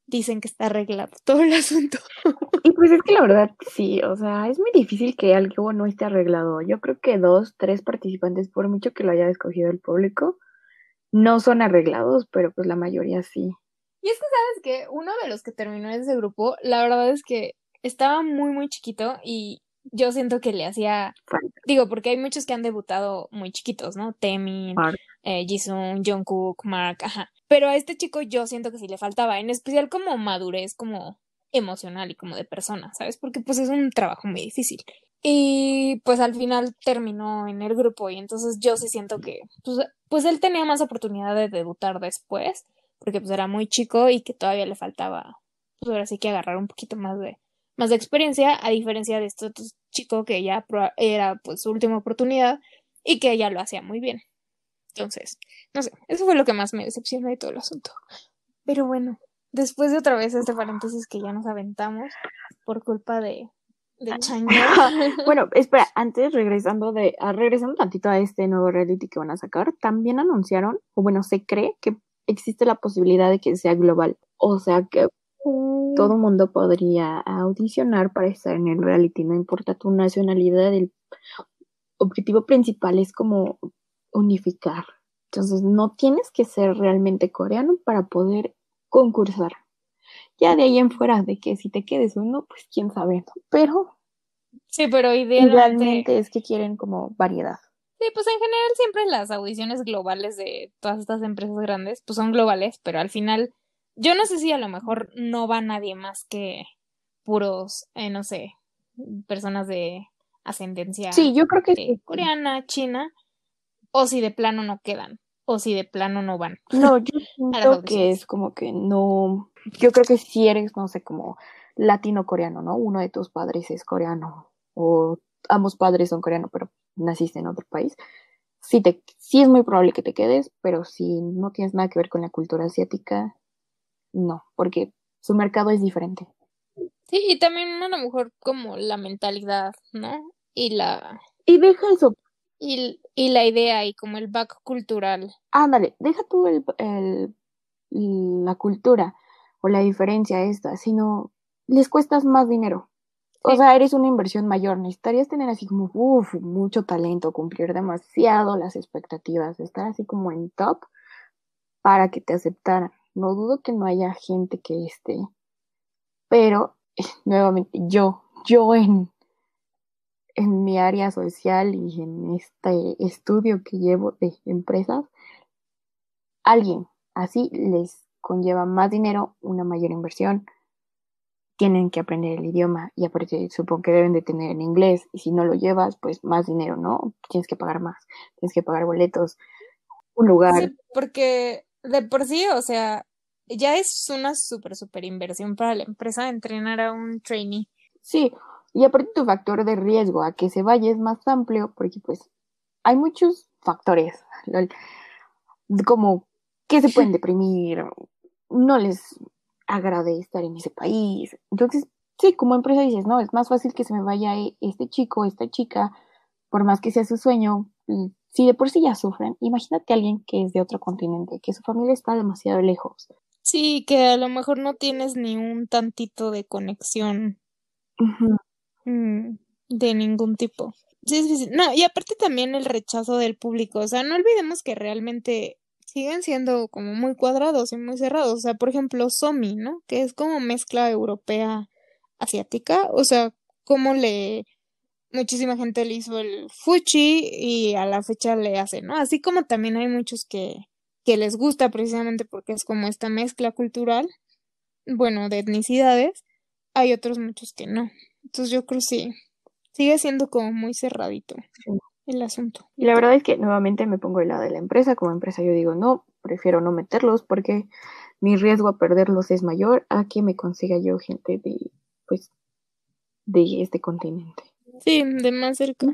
dicen que está arreglado todo el asunto. Y pues es que la verdad sí, o sea, es muy difícil que algo no esté arreglado. Yo creo que dos, tres participantes, por mucho que lo haya escogido el público, no son arreglados, pero pues la mayoría sí. Y es que sabes que uno de los que terminó en ese grupo, la verdad es que estaba muy, muy chiquito y yo siento que le hacía, digo, porque hay muchos que han debutado muy chiquitos, ¿no? Temin, eh, Jisung, Jungkook, Mark, ajá. Pero a este chico yo siento que sí le faltaba, en especial como madurez, como emocional y como de persona, ¿sabes? Porque pues es un trabajo muy difícil. Y pues al final terminó en el grupo y entonces yo sí siento que pues, pues él tenía más oportunidad de debutar después, porque pues era muy chico y que todavía le faltaba, pues ahora sí que agarrar un poquito más de más de experiencia, a diferencia de este otro chico que ya era pues su última oportunidad y que ya lo hacía muy bien. Entonces, no sé, eso fue lo que más me decepcionó de todo el asunto. Pero bueno, después de otra vez este paréntesis que ya nos aventamos por culpa de, de bueno, espera, antes regresando de, ah, regresando tantito a este nuevo reality que van a sacar, también anunciaron, o bueno, se cree que existe la posibilidad de que sea global. O sea que todo mundo podría audicionar para estar en el reality, no importa tu nacionalidad, el objetivo principal es como unificar. Entonces no tienes que ser realmente coreano para poder concursar. Ya de ahí en fuera de que si te quedes o no, pues quién sabe, Pero Sí, pero idealmente... Idealmente es que quieren como variedad. Sí, pues en general siempre las audiciones globales de todas estas empresas grandes, pues son globales, pero al final, yo no sé si a lo mejor no va nadie más que puros, eh, no sé, personas de ascendencia Sí, yo creo que de sí. coreana, china, o si de plano no quedan, o si de plano no van. No, yo siento que es como que no. Yo creo que si eres, no sé, como latino-coreano, ¿no? Uno de tus padres es coreano, o ambos padres son coreanos, pero naciste en otro país. Sí, te, sí es muy probable que te quedes, pero si no tienes nada que ver con la cultura asiática, no, porque su mercado es diferente. Sí, y también a lo mejor como la mentalidad, ¿no? Y la, Y deja eso, y, y la idea y como el back cultural. ándale, deja tú el, el- la cultura o la diferencia esta, sino les cuestas más dinero. O sea, eres una inversión mayor. Necesitarías tener así como, uff, mucho talento, cumplir demasiado las expectativas, estar así como en top para que te aceptaran. No dudo que no haya gente que esté, pero eh, nuevamente yo, yo en, en mi área social y en este estudio que llevo de empresas, alguien así les conlleva más dinero, una mayor inversión, tienen que aprender el idioma y aparte supongo que deben de tener en inglés y si no lo llevas, pues más dinero, ¿no? Tienes que pagar más, tienes que pagar boletos, un lugar. Sí, porque de por sí, o sea, ya es una súper, súper inversión para la empresa entrenar a un trainee. Sí, y aparte tu factor de riesgo a que se vaya es más amplio porque pues hay muchos factores, lol, como que se pueden deprimir, no les agrade estar en ese país. Entonces, sí, como empresa dices, no, es más fácil que se me vaya e- este chico, esta chica, por más que sea su sueño, mm, si de por sí ya sufren, imagínate a alguien que es de otro continente, que su familia está demasiado lejos. Sí, que a lo mejor no tienes ni un tantito de conexión mm, de ningún tipo. Sí, sí, sí. No, y aparte también el rechazo del público. O sea, no olvidemos que realmente siguen siendo como muy cuadrados y muy cerrados. O sea, por ejemplo, Somi, ¿no? Que es como mezcla europea asiática. O sea, como le muchísima gente le hizo el fuchi y a la fecha le hace, ¿no? Así como también hay muchos que, que les gusta precisamente porque es como esta mezcla cultural, bueno, de etnicidades, hay otros muchos que no. Entonces yo creo que sí, sigue siendo como muy cerradito Sí. el asunto. Y la verdad es que nuevamente me pongo del lado de la empresa. Como empresa yo digo, no, prefiero no meterlos porque mi riesgo a perderlos es mayor a que me consiga yo gente de, pues, de este continente. Sí, de más cerca.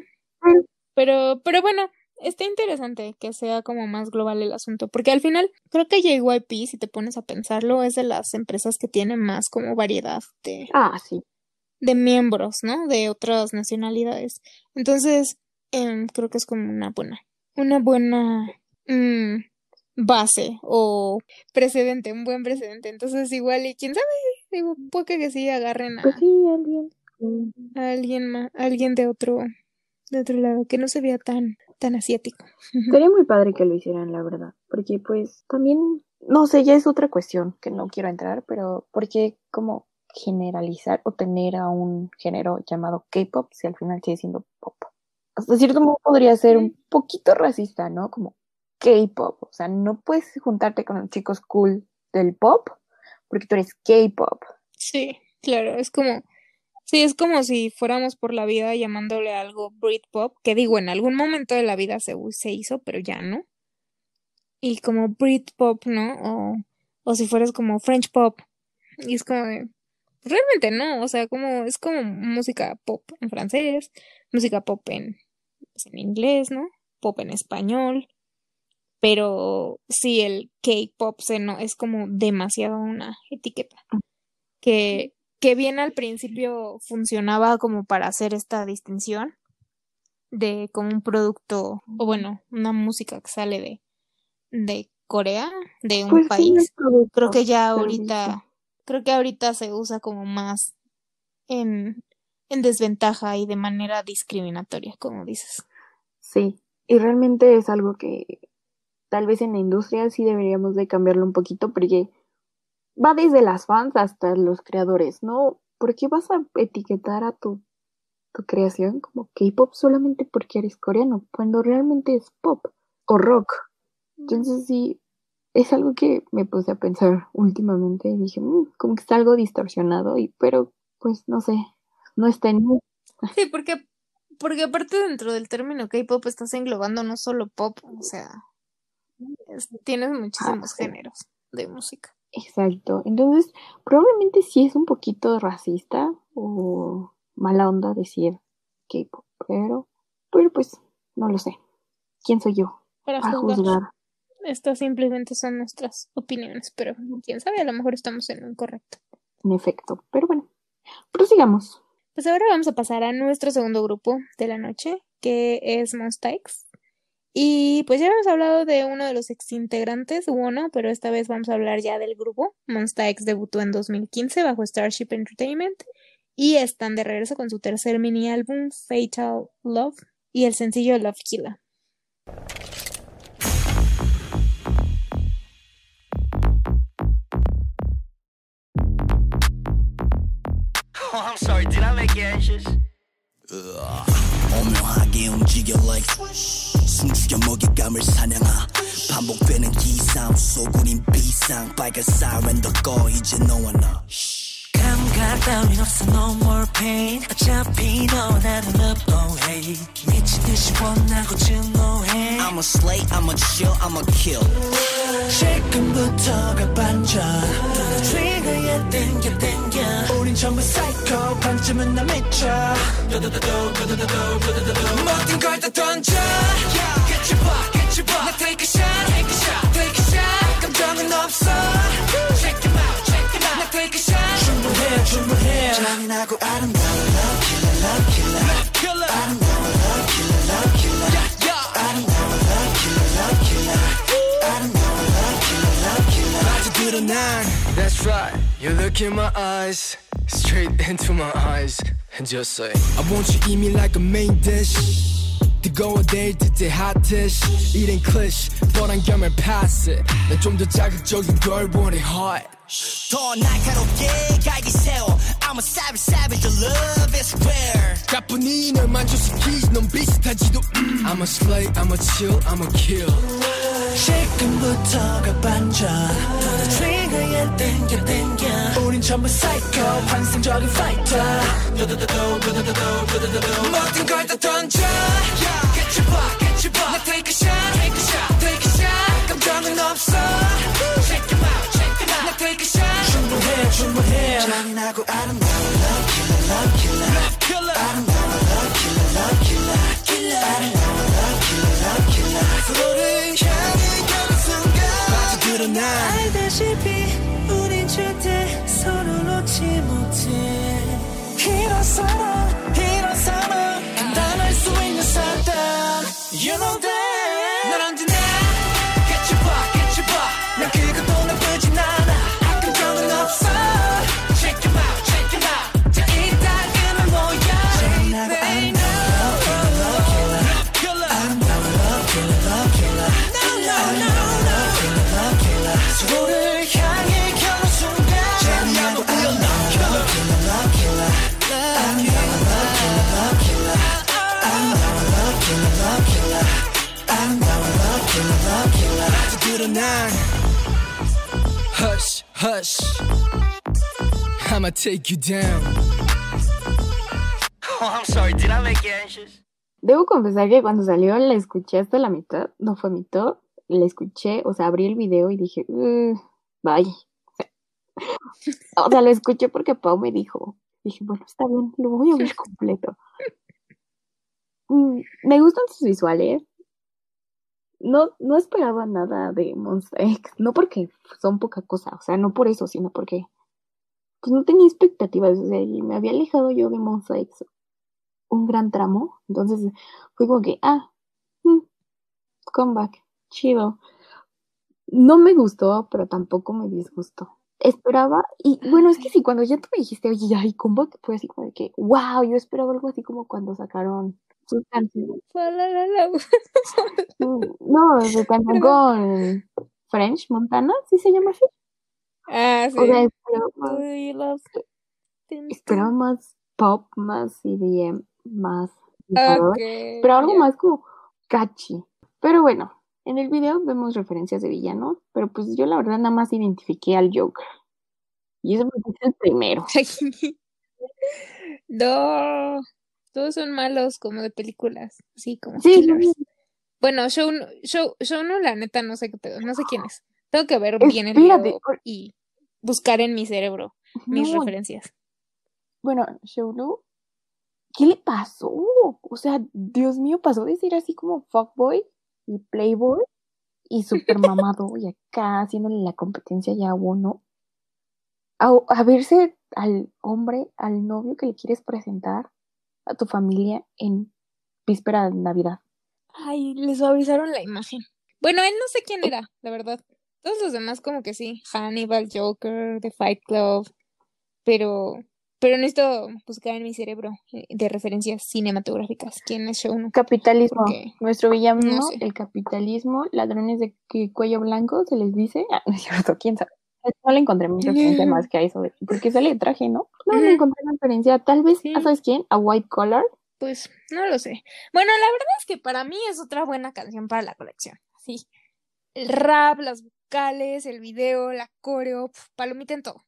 Pero, pero bueno, está interesante que sea como más global el asunto, porque al final creo que JYP, si te pones a pensarlo, es de las empresas que tienen más como variedad de, Ah, sí. de miembros, ¿no? De otras nacionalidades. Entonces, em, creo que es como una buena, una buena mm, base o precedente, un buen precedente. Entonces, igual, y quién sabe, digo, puede que sí agarren a, Pues sí, alguien. A alguien más, alguien de otro, de otro lado, que no se vea tan, tan asiático. Sería muy padre que lo hicieran, la verdad. Porque, pues, también, no sé, ya es otra cuestión que no quiero entrar, pero porque como generalizar o tener a un género llamado K-pop si al final sigue siendo pop. Hasta cierto modo podría ser un poquito racista, ¿no? Como K-pop. O sea, no puedes juntarte con los chicos cool del pop porque tú eres K-pop. Sí, claro, es como, sí, es como si fuéramos por la vida llamándole algo Britpop, que digo, en algún momento de la vida se, se hizo, pero ya no. Y como Britpop, ¿no? O, o si fueras como French Pop. Y es como realmente no, o sea, como, es como música pop en francés, música pop en, pues, en inglés, ¿no? Pop en español. Pero sí, el K-pop no, es como demasiado una etiqueta que, que bien al principio funcionaba como para hacer esta distinción de como un producto, o bueno, una música que sale de, de Corea, de un Pues país. producto, Creo que ya ahorita, creo que ahorita se usa como más en, en desventaja y de manera discriminatoria, como dices. Sí, y realmente es algo que tal vez en la industria sí deberíamos de cambiarlo un poquito porque va desde las fans hasta los creadores, ¿no? ¿Por qué vas a etiquetar a tu, tu creación como K-pop solamente porque eres coreano, cuando realmente es pop o rock. Entonces sí, es algo que me puse a pensar últimamente y dije, "Mm, como que está algo distorsionado, y, pero pues no sé, no está en mí. Sí, porque, porque aparte dentro del término K-pop estás englobando no solo pop, o sea, es- tienes muchísimos sí. géneros de música. Exacto. Entonces, probablemente sí es un poquito racista o mala onda decir K-pop, pero, pero pues no lo sé. ¿Quién soy yo Para juzgar. juzgar? Estas simplemente son nuestras opiniones, pero quién sabe, a lo mejor estamos en lo incorrecto. En efecto, pero bueno, prosigamos. Pues ahora vamos a pasar a nuestro segundo grupo de la noche, que es Monsta X. Y pues ya hemos hablado de uno de los exintegrantes, Wono, pero esta vez vamos a hablar ya del grupo. Monsta X debutó en 2015 bajo Starship Entertainment y están de regreso con su tercer mini álbum, Fatal Love, y el sencillo Love Killer. Oh, I'm sorry, did I make you anxious? 오묘하게 움직여 like 숨죽여 먹잇감을 사냥하 반복되는 기상 소굴인 비상 빨간 사이렌 더 이제 너와 나 감각 따윈 없어 no more pain 어차피 너와 나는 love oh hey 미친 듯이 원하고 증오해 I'm a slay I'm a chill I'm a kill 지금부터가 반전 트리거에 땡겨 땡겨 우린 전부 psycho 반쯤은 나 미쳐 모든 걸 다 던져 깨쳐봐 깨쳐봐 나 take a shot take a shot take a shot 감정은 없어 check him out check him out 나 take a shot 충분해 충분해 잔인하고 아름다운 love killer love killer love killer 아름다운 love killer love killer 아름다운 love killer love killer 아름다운 love killer love killer 아주 드러난 That's right. You look in my eyes, straight into my eyes, and just say, I want you eat me like a main dish. 뜨거워 내일 듯해 hot dish. It ain't cliché, 뻔한 겸을 pass it. 난좀더 자극적인 걸 원해 hot. 더 날카롭게 갈기 세워 I'm a savage savage the love is rare 가뿐히 널 만족시키지 넌 비슷하지도 음. I'm a slay, I'm a chill, I'm a kill. 지금부터가 반전 트리거에 땡겨 땡겨 우린 전부 psycho 환상적인 fighter 모든 걸 다 던져 깨쳐봐 깨쳐봐 나 take a shot take a shot take a shot 감정은 없어 check him out check him out 나 take a shot 충분해 충분해 잔인하고 아름다운 love killer love killer love killer 아름다운 love killer love killer killer 빠져들어 난 알다시피 우린 절대 서로 놓지 못해. 이런 사람 이런 사람. 감당할 수 있는 사람. You know that Hush. I'ma take you down. Oh, I'm sorry, did I make you anxious? Debo confesar que cuando salió la escuché hasta la mitad, no fue mi top, la escuché, o sea, abrí el video y dije, "Uh, bye. O sea, lo escuché porque Pau me dijo. Dije, bueno, está bien, lo voy a ver completo. Mm, me gustan sus visuales. No, no esperaba nada de Monster X, no porque son poca cosa, o sea, no por eso, sino porque pues no tenía expectativas, o sea, y me había alejado yo de Monster X un gran tramo, entonces fue como que, ah, mm, comeback, chido. No me gustó, pero tampoco me disgustó. Esperaba, y bueno, es que sí, cuando ya tú me dijiste, oye, ya hay comeback, fue así como de que, wow, yo esperaba algo así como cuando sacaron la, la. Mm, No, su canción con French Montana, ¿sí se llama así? Ah, sí. O sea, más, más pop, más EDM, más disparador, Ok, pero algo más como catchy. Pero bueno, en el video vemos referencias de villanos, pero pues yo la verdad nada más identifiqué al Joker. Y eso me es el primero. No, todos son malos como de películas, así como Sí, killers. Bueno, show, show, show no, la neta, no sé qué pedo, no sé quién es. Tengo que ver bien el Espérate, video y buscar en mi cerebro mis referencias. Bueno, Showlu, ¿qué le pasó? O sea, Dios mío, pasó de ser así como fuckboy y playboy y super mamado y acá haciéndole la competencia ya a uno. A, a verse al hombre, al novio que le quieres presentar a tu familia en víspera de Navidad. Ay, le suavizaron la imagen. Bueno, él no sé quién era, la verdad. Todos los demás como que sí. Hannibal, Joker, The Fight Club. Pero, pero necesito buscar en mi cerebro eh, de referencias cinematográficas quién es Shouno. Capitalismo. Porque Nuestro villano, no sé. el capitalismo, ladrones de cuello blanco, se les dice. Ah, no es cierto, quién sabe. No le encontré referencia más que a eso, de- porque sale de traje, ¿no? No le encontré referencia. Tal vez, Sí. ¿ah, ¿sabes quién? A White Collar. Pues no lo sé. Bueno, la verdad es que para mí es otra buena canción para la colección. Sí. El rap, las vocales, el video, la coreo, pf, palomita en todo.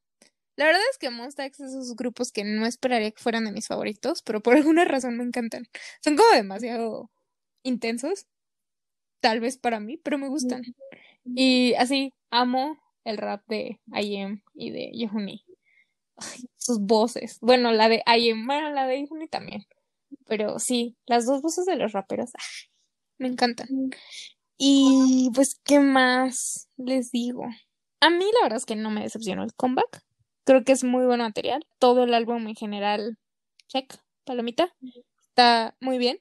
La verdad es que Monsta X es esos grupos que no esperaría que fueran de mis favoritos, pero por alguna razón me encantan. Son como demasiado intensos, tal vez para mí, pero me gustan. Y así, amo el rap de IM y de Yohuni. Ay, sus voces. Bueno, la de IM, bueno, la de Yohuni también. Pero sí, las dos voces de los raperos, ay, me encantan. Y pues, ¿qué más les digo? A mí la verdad es que no me decepcionó el comeback. Creo que es muy buen material. Todo el álbum en general, check, palomita. Está muy bien.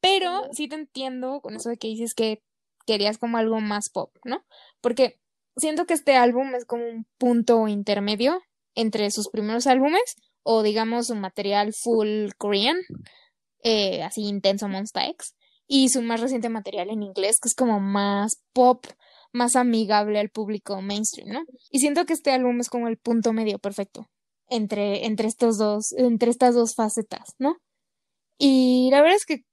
Pero sí te entiendo con eso de que dices que querías como algo más pop, ¿no? Porque siento que este álbum es como un punto intermedio entre sus primeros álbumes o digamos su material full Korean, eh, así intenso Monsta X, y su más reciente material en inglés, que es como más pop, más amigable al público mainstream, ¿no? Y siento que este álbum es como el punto medio perfecto entre, entre estos dos, entre estas dos facetas, ¿no? Y la verdad es que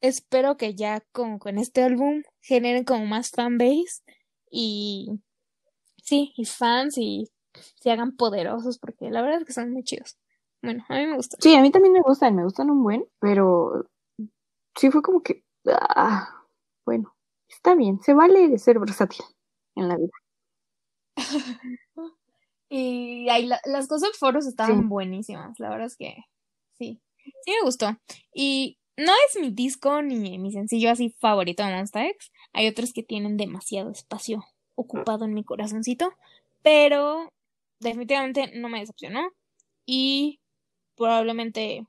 espero que ya con, con este álbum generen como más fanbase y sí, y fans y se hagan poderosos porque la verdad es que son muy chidos. Bueno, a mí me gusta. Sí, a mí también me gustan, me gustan un buen, pero sí fue como que, ah, bueno, está bien, se vale de ser versátil en la vida. Y ahí la- las cosas foros estaban Sí. buenísimas, la verdad es que sí, sí me gustó. Y no es mi disco ni mi sencillo así favorito de Monsta X, hay otros que tienen demasiado espacio ocupado en mi corazoncito, pero definitivamente no me decepcionó y probablemente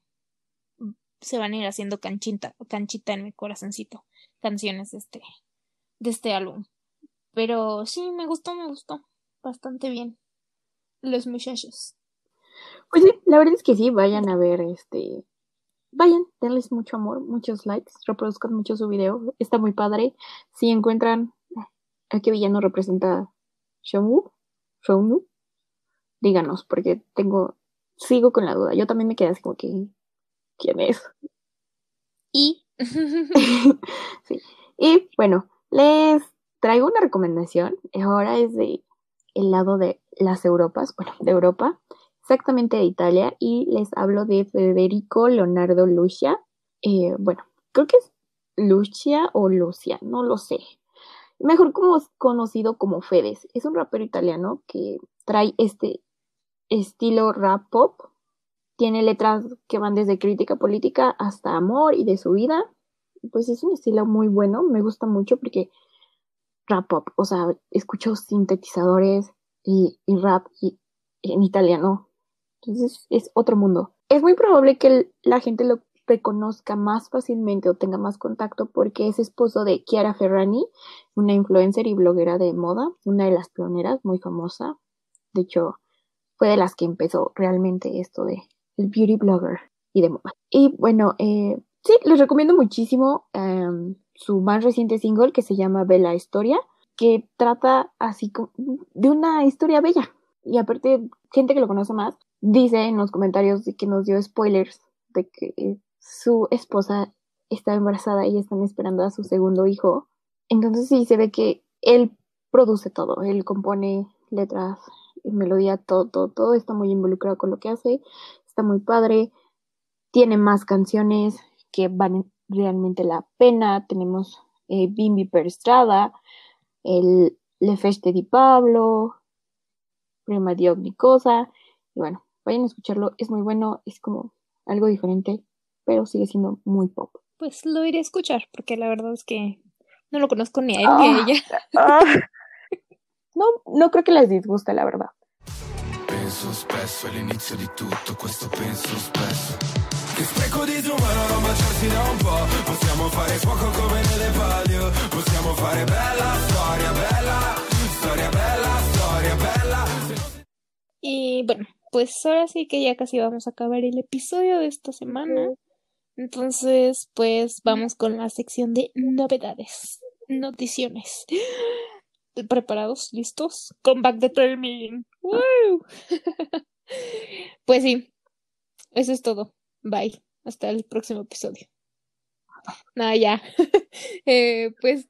se van a ir haciendo canchita, canchita en mi corazoncito, canciones de este, de este álbum. Pero sí, me gustó, me gustó bastante bien los muchachos. Pues sí, la verdad es que sí, vayan a ver este, vayan, denles mucho amor, muchos likes, reproduzcan mucho su video, está muy padre. Si encuentran a qué villano representa Shownu, díganos, porque tengo, sigo con la duda. Yo también me quedé así como que, ¿quién es? Y sí. Y bueno, les traigo una recomendación. Ahora es de el lado de las Europas, bueno, de Europa, exactamente de Italia, y les hablo de Federico Leonardo Lucia. Eh, bueno, creo que es Lucia o Lucia, no lo sé. Mejor como conocido como Fedes. Es un rapero italiano que trae este estilo rap pop. Tiene letras que van desde crítica política hasta amor y de su vida. Pues es un estilo muy bueno, me gusta mucho porque rap pop, o sea, escucho sintetizadores y, y rap y, en italiano. Entonces es otro mundo. Es muy probable que la gente lo reconozca más fácilmente o tenga más contacto porque es esposo de Chiara Ferrani, una influencer y bloguera de moda, una de las pioneras, muy famosa. De hecho, fue de las que empezó realmente esto de el beauty blogger y de moda. Y bueno, eh, sí, les recomiendo muchísimo em, su más reciente single que se llama Bella Historia, que trata así de una historia bella. Y aparte, gente que lo conoce más dice en los comentarios que nos dio spoilers de que su esposa está embarazada y están esperando a su segundo hijo. Entonces sí se ve que él produce todo, él compone letras, melodía, todo, todo, todo está muy involucrado con lo que hace, está muy padre, tiene más canciones que valen realmente la pena, tenemos eh, Bimbi per Strada, el Le Feste di Pablo, Prima di ogni y bueno, vayan a escucharlo, es muy bueno, es como algo diferente, pero sigue siendo muy pop. Pues lo iré a escuchar, porque la verdad es que no lo conozco ni a él ni a Ah. ella. Ah. No, no creo que les disguste, la verdad. Penso spesso all'inizio di tutto questo penso spesso Che spreco di umano non baciarsi da un po' Possiamo fare fuoco come nelle palio Possiamo fare bella storia, bella Storia bella, storia bella Y bueno, pues ahora sí que ya casi vamos a acabar el episodio de esta semana. Entonces, pues vamos con la sección de novedades, noticiones. ¿Preparados? ¿Listos? Comeback de Termin. ¡Woo! Pues sí, eso es todo. Bye. Hasta el próximo episodio. Nada, ya. Eh, pues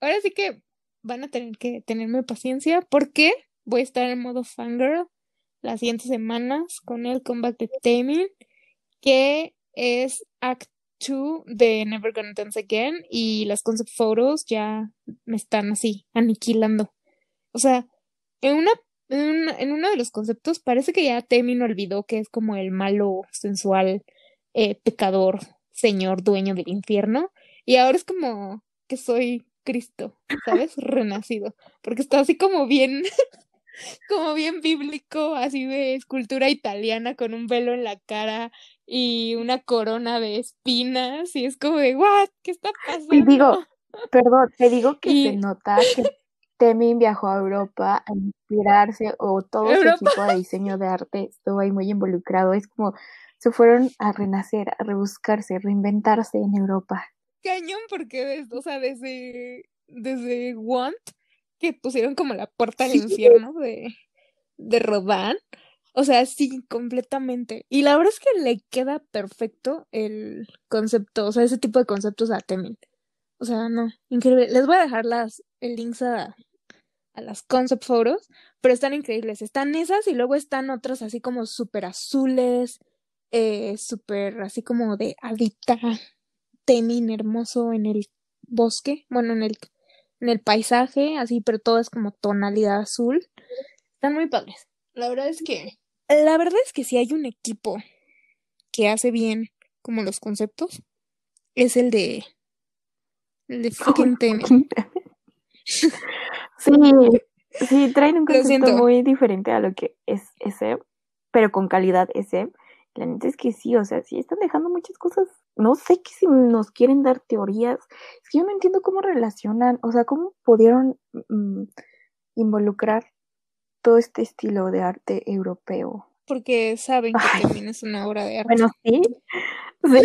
ahora sí que van a tener que tenerme paciencia porque voy a estar en modo fangirl las siguientes semanas con el comeback de Taemin, que es Act 2 de Never Gonna Dance Again y las concept photos ya me están así aniquilando. O sea, en una en, uno de los conceptos parece que ya Taemin olvidó que es como el malo sensual eh, pecador señor dueño del infierno y ahora es como que soy Cristo, ¿sabes? Renacido, porque está así como bien como bien bíblico, así de escultura italiana con un velo en la cara y una corona de espinas y es como de, ¿what? ¿Qué está pasando? Y digo, perdón, te digo que Y- se nota que Temin viajó a Europa a inspirarse o todo Europa. su equipo de diseño de arte estuvo ahí muy involucrado. Es como se fueron a renacer, a rebuscarse, reinventarse en Europa. cañón porque des- o sea, desde desde Want que pusieron como la puerta al infierno de de Rodin, o sea, sí, completamente. Y la verdad es que le queda perfecto el concepto, o sea, ese tipo de conceptos a Temin. O sea, no, increíble. Les voy a dejar las el links a a las concept photos, pero están increíbles. Están esas y luego están otras así como súper azules, eh, súper así como de hadita, Temin hermoso en el bosque, bueno, en el, en el paisaje, así, pero todo es como tonalidad azul. Están muy padres. La verdad es que, la verdad es que si hay un equipo que hace bien como los conceptos, es el de, el de fucking Temin. Sí, sí, traen un concepto muy diferente a lo que es ese, pero con calidad ese. La neta es que sí, o sea, sí están dejando muchas cosas. No sé que si nos quieren dar teorías. Es que yo no entiendo cómo relacionan, o sea, cómo pudieron mm, involucrar todo este estilo de arte europeo. Porque saben que Ay. Temin es una obra de arte. Bueno, sí. Sí,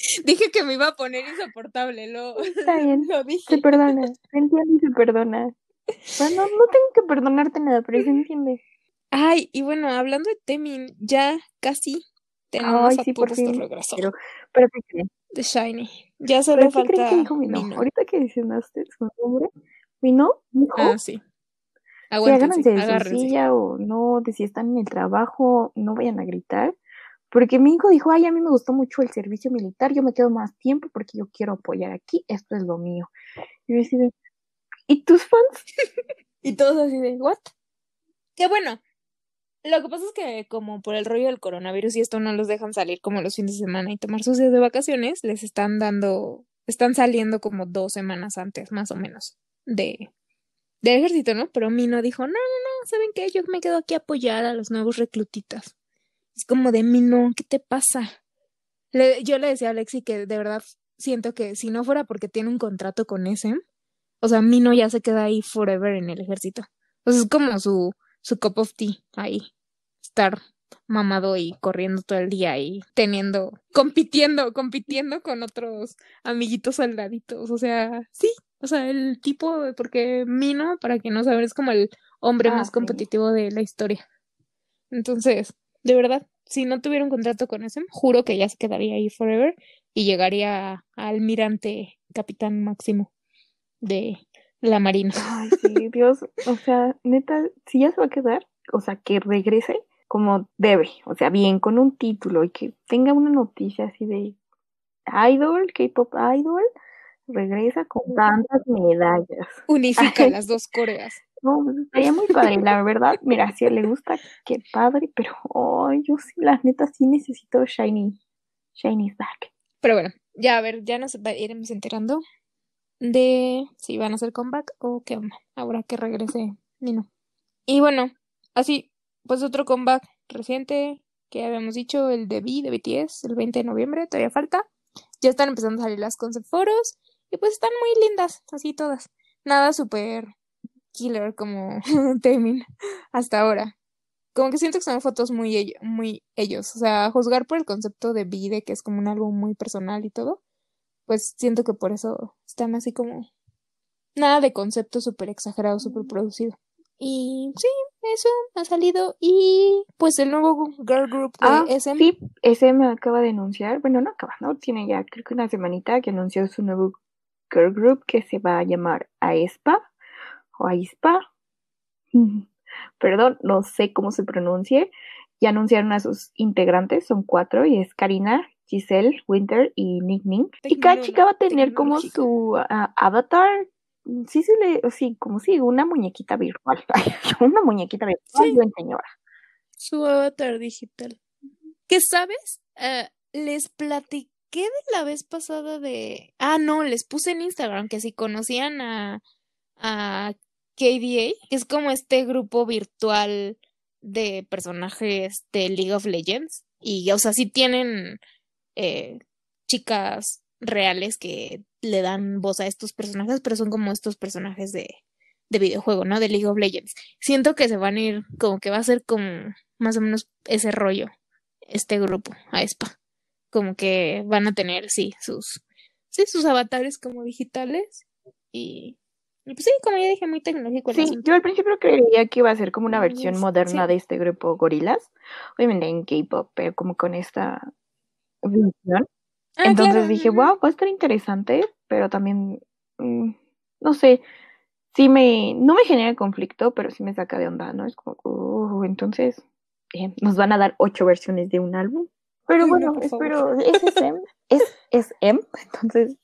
Dije que me iba a poner insoportable, lo, está bien. lo Se dije. perdona. Se entiende y se perdona. Bueno, no tengo que perdonarte nada, pero se entiende. Ay, y bueno, hablando de Temin, ya casi tenemos Ay, a sí, por de fin. regreso Pero, pero ¿qué Shiny. Ya ¿Pero solo qué creen falta que dijo Mino? Mino. Ahorita que mencionaste su nombre, Mino dijo Ah, sí. Aguántense, agárrense de silla o no, de si están en el trabajo, no vayan a gritar. Porque mi hijo dijo, ay, a mí me gustó mucho el servicio militar, yo me quedo más tiempo porque yo quiero apoyar aquí, esto es lo mío. Y yo así de, ¿y tus fans? Y todos así de, ¿what? Qué bueno. Lo que pasa es que como por el rollo del coronavirus y esto no los dejan salir como los fines de semana y tomar sus días de vacaciones, les están dando, están saliendo como dos semanas antes, más o menos, de del ejército, ¿no? Pero Mino dijo, no, no, no, ¿saben qué? Yo me quedo aquí a apoyar a los nuevos reclutitas. Es como de Mino, ¿qué te pasa? Yo le decía a Alexi que de verdad siento que si no fuera porque tiene un contrato con ese, o sea, Mino ya se queda ahí forever en el ejército. O sea, es como su, su cup of tea ahí. Estar mamado y corriendo todo el día y teniendo, compitiendo, compitiendo con otros amiguitos soldaditos. O sea, sí. O sea, el tipo, porque Mino, para quien no sabe, es como el hombre Ah, más sí. competitivo de la historia. Entonces, de verdad, si no tuviera un contrato con SM, juro que ya se quedaría ahí forever y llegaría a, a almirante capitán máximo de la marina. Ay, sí, Dios, o sea, neta, si ya se va a quedar, o sea, que regrese como debe, o sea, bien, con un título y que tenga una noticia así de idol, K-pop idol, regresa con tantas medallas. Unifica las dos Coreas. No, estaría muy padre, la verdad, mira, si le gusta, qué padre, pero ay, yo sí, la neta, sí necesito Shiny, Shiny's back. Pero bueno, ya a ver, ya nos iremos enterando de si van a hacer comeback o qué onda, ahora que regrese Nino. Y bueno, así, pues otro comeback reciente que habíamos dicho, el de V de BTS, el 20 de noviembre, todavía falta. Ya están empezando a salir las concept foros y pues están muy lindas, así todas. Nada súper killer como Taemin hasta ahora. Como que siento que son fotos muy, ello- muy ellos. O sea, juzgar por el concepto de Vide, que es como un álbum muy personal y todo, pues siento que por eso están así como nada de concepto súper exagerado, súper producido. Y sí, eso ha salido. Y pues el nuevo girl group de Ah, SM. sí, me acaba de anunciar, bueno, no acaba, ¿no? Tiene ya creo que una semanita que anunció su nuevo girl group que se va a llamar Aespa o Aespa. Perdón, no sé cómo se pronuncie. Ya anunciaron a sus integrantes, son cuatro, y es Karina, Giselle, Winter y Nick Ning. Y cada chica va a tener como su ah, avatar. Sí, le, sí, como si una muñequita virtual. una muñequita virtual, Sí. yo señora. Su avatar digital. ¿Qué sabes? Eh, les platiqué de la vez pasada de... Ah, no, les puse en Instagram que si conocían a, a KDA, que es como este grupo virtual de personajes de League of Legends. Y, o sea, sí tienen eh, chicas reales que le dan voz a estos personajes, pero son como estos personajes de, de videojuego, ¿no? De League of Legends. Siento que se van a ir, como que va a ser como más o menos ese rollo, este grupo, a Espa. Como que van a tener, sí, sus, sí, sus avatares como digitales. Y, pues sí, como ya dije, muy tecnológico Sí, yo al principio creía que iba a ser como una versión sí. moderna de este grupo Gorilas, obviamente en K-pop, pero como con esta visión. Ah, Entonces claro, dije, wow, va a estar interesante, pero también, mm, no sé, sí me, no me genera conflicto, pero sí me saca de onda, ¿no? Es como, uh, entonces, eh, nos van a dar ocho versiones de un álbum. Pero Ay, bueno, espero, es SM, es SM, entonces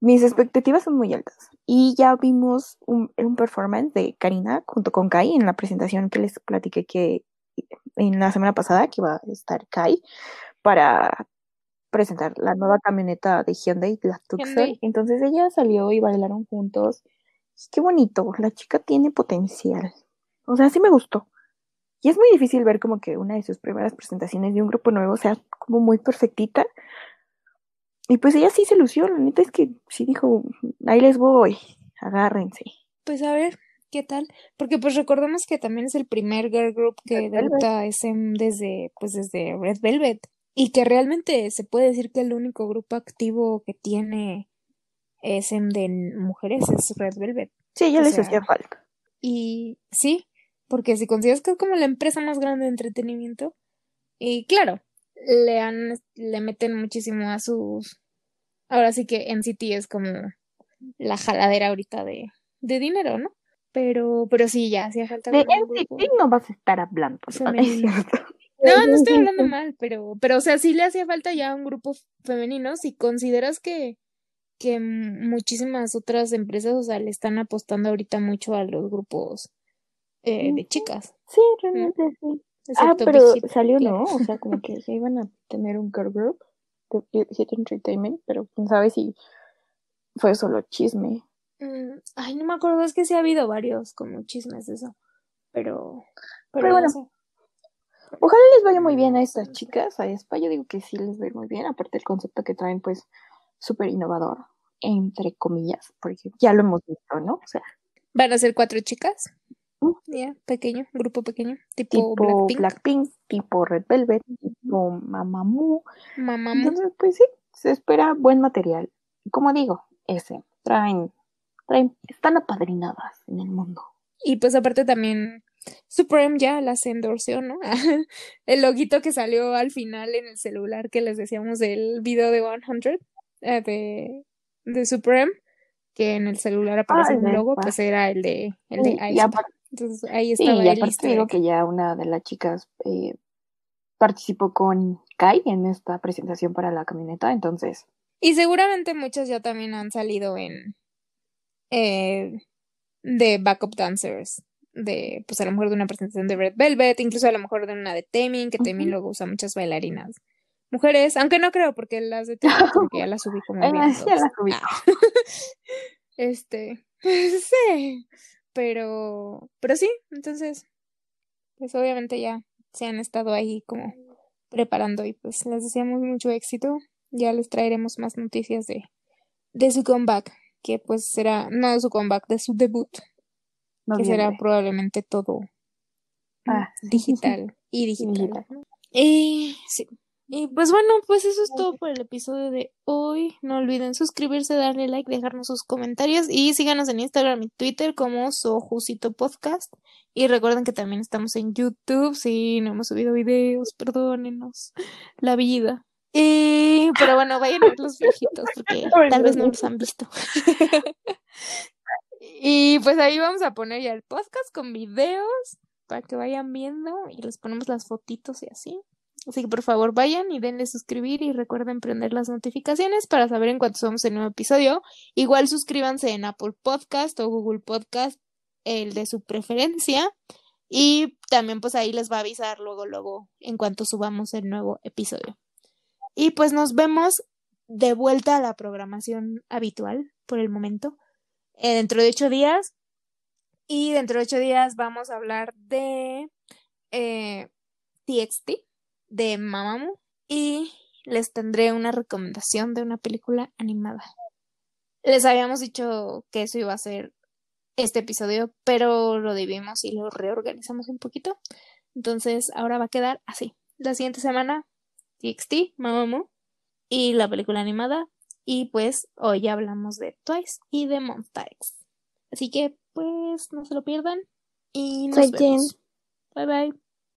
mis expectativas son muy altas. Y ya vimos un, un performance de Karina junto con Kai en la presentación que les platiqué que en la semana pasada que iba a estar Kai para presentar la nueva camioneta de Hyundai, la Tucson. Entonces ella salió y bailaron juntos. Qué bonito, la chica tiene potencial. O sea, sí me gustó. Y es muy difícil ver como que una de sus primeras presentaciones de un grupo nuevo sea como muy perfectita. Y pues ella sí se lució, la neta es que sí dijo, ahí les voy, agárrense. Pues a ver, ¿qué tal? Porque pues recordemos que también es el primer girl group que debuta SM desde, pues desde Red Velvet. Y que realmente se puede decir que el único grupo activo que tiene SM de mujeres es Red Velvet. Sí, O les sea, hacía falta. Y sí, porque si consideras que es como la empresa más grande de entretenimiento, y claro, le han, le meten muchísimo a sus, ahora sí que NCT es como la jaladera ahorita de, de dinero, ¿no? Pero, pero sí, ya hacía falta De NCT no vas a estar hablando, femenino. No, no estoy hablando mal, pero, pero, o sea, sí le hacía falta ya un grupo femenino. Si consideras que, que muchísimas otras empresas, o sea, le están apostando ahorita mucho a los grupos eh, de chicas, Sí, realmente sí. Ah, pero Hit, salió, claro. ¿no? O sea, como que se iban a tener un girl group de Hit Entertainment, pero quién sabe si fue solo chisme. Mm, ay, no me acuerdo, es que sí ha habido varios como chismes de eso, pero, pero, Pero bueno. Ojalá les vaya muy bien a estas chicas, a Espa. Yo digo que sí les va a ir muy bien, aparte el concepto que traen, pues, súper innovador, entre comillas, porque ya lo hemos visto, ¿no? O sea, Van a ser cuatro chicas, Mm. ya, pequeño, grupo pequeño, tipo, tipo Blackpink, Blackpink, tipo Red Velvet, tipo Mamamoo. Mamamoo. Entonces, pues sí, se espera buen material. Como digo, ese, traen, traen, están apadrinadas en el mundo. Y pues aparte también Supreme ya las endorció, ¿no? el loguito que salió al final en el celular que les decíamos del video de 100 eh, de, de Supreme, que en el celular aparece Ah, un logo, pues era el de, el de Y- y aparte- Entonces ahí Sí, estaba y el aparte digo que ya una de las chicas eh, participó con Kai en esta presentación para la camioneta, entonces Y seguramente muchas ya también han salido en eh, de backup dancers, de pues a lo mejor de una presentación de Red Velvet, incluso a lo mejor de una de Temin, que Temin Ujú. luego usa muchas bailarinas mujeres, aunque no creo porque las de Temin ya las subí como bien sí, ya las subí. Ah. Este, sí, pero pero sí, entonces pues obviamente ya se han estado ahí como preparando y pues les deseamos mucho éxito. Ya les traeremos más noticias de, de su comeback, que pues será, no de su comeback, de su debut, que será probablemente todo Ah, digital y digital. Y sí. Y pues bueno, pues eso es todo por el episodio de hoy. No olviden suscribirse, darle like, dejarnos sus comentarios y síganos en Instagram y Twitter como Sojusito Podcast. Y recuerden que también estamos en YouTube. Si no hemos subido videos, perdónenos la vida. Y, pero bueno, vayan a ver los viejitos porque tal vez no los han visto. Y pues ahí vamos a poner ya el podcast con videos para que vayan viendo y les ponemos las fotitos y así. Así que por favor vayan y denle suscribir y recuerden prender las notificaciones para saber en cuánto somos el nuevo episodio. Igual suscríbanse en Apple Podcast o Google Podcast, el de su preferencia. Y también pues ahí les va a avisar luego, luego, en cuanto subamos el nuevo episodio. Y pues nos vemos de vuelta a la programación habitual por el momento. eh, dentro de ocho días. Y dentro de ocho días vamos a hablar de eh, TXT, de Mamamoo. Y les tendré una recomendación de una película animada. Les habíamos dicho que eso iba a ser este episodio, pero lo dividimos y lo reorganizamos un poquito. Entonces ahora va a quedar así. La siguiente semana, TXT, Mamamoo y la película animada. Y pues hoy ya hablamos de Twice y de Monsta X. Así que pues no se lo pierdan y nos Soy Jen. vemos. Bye bye.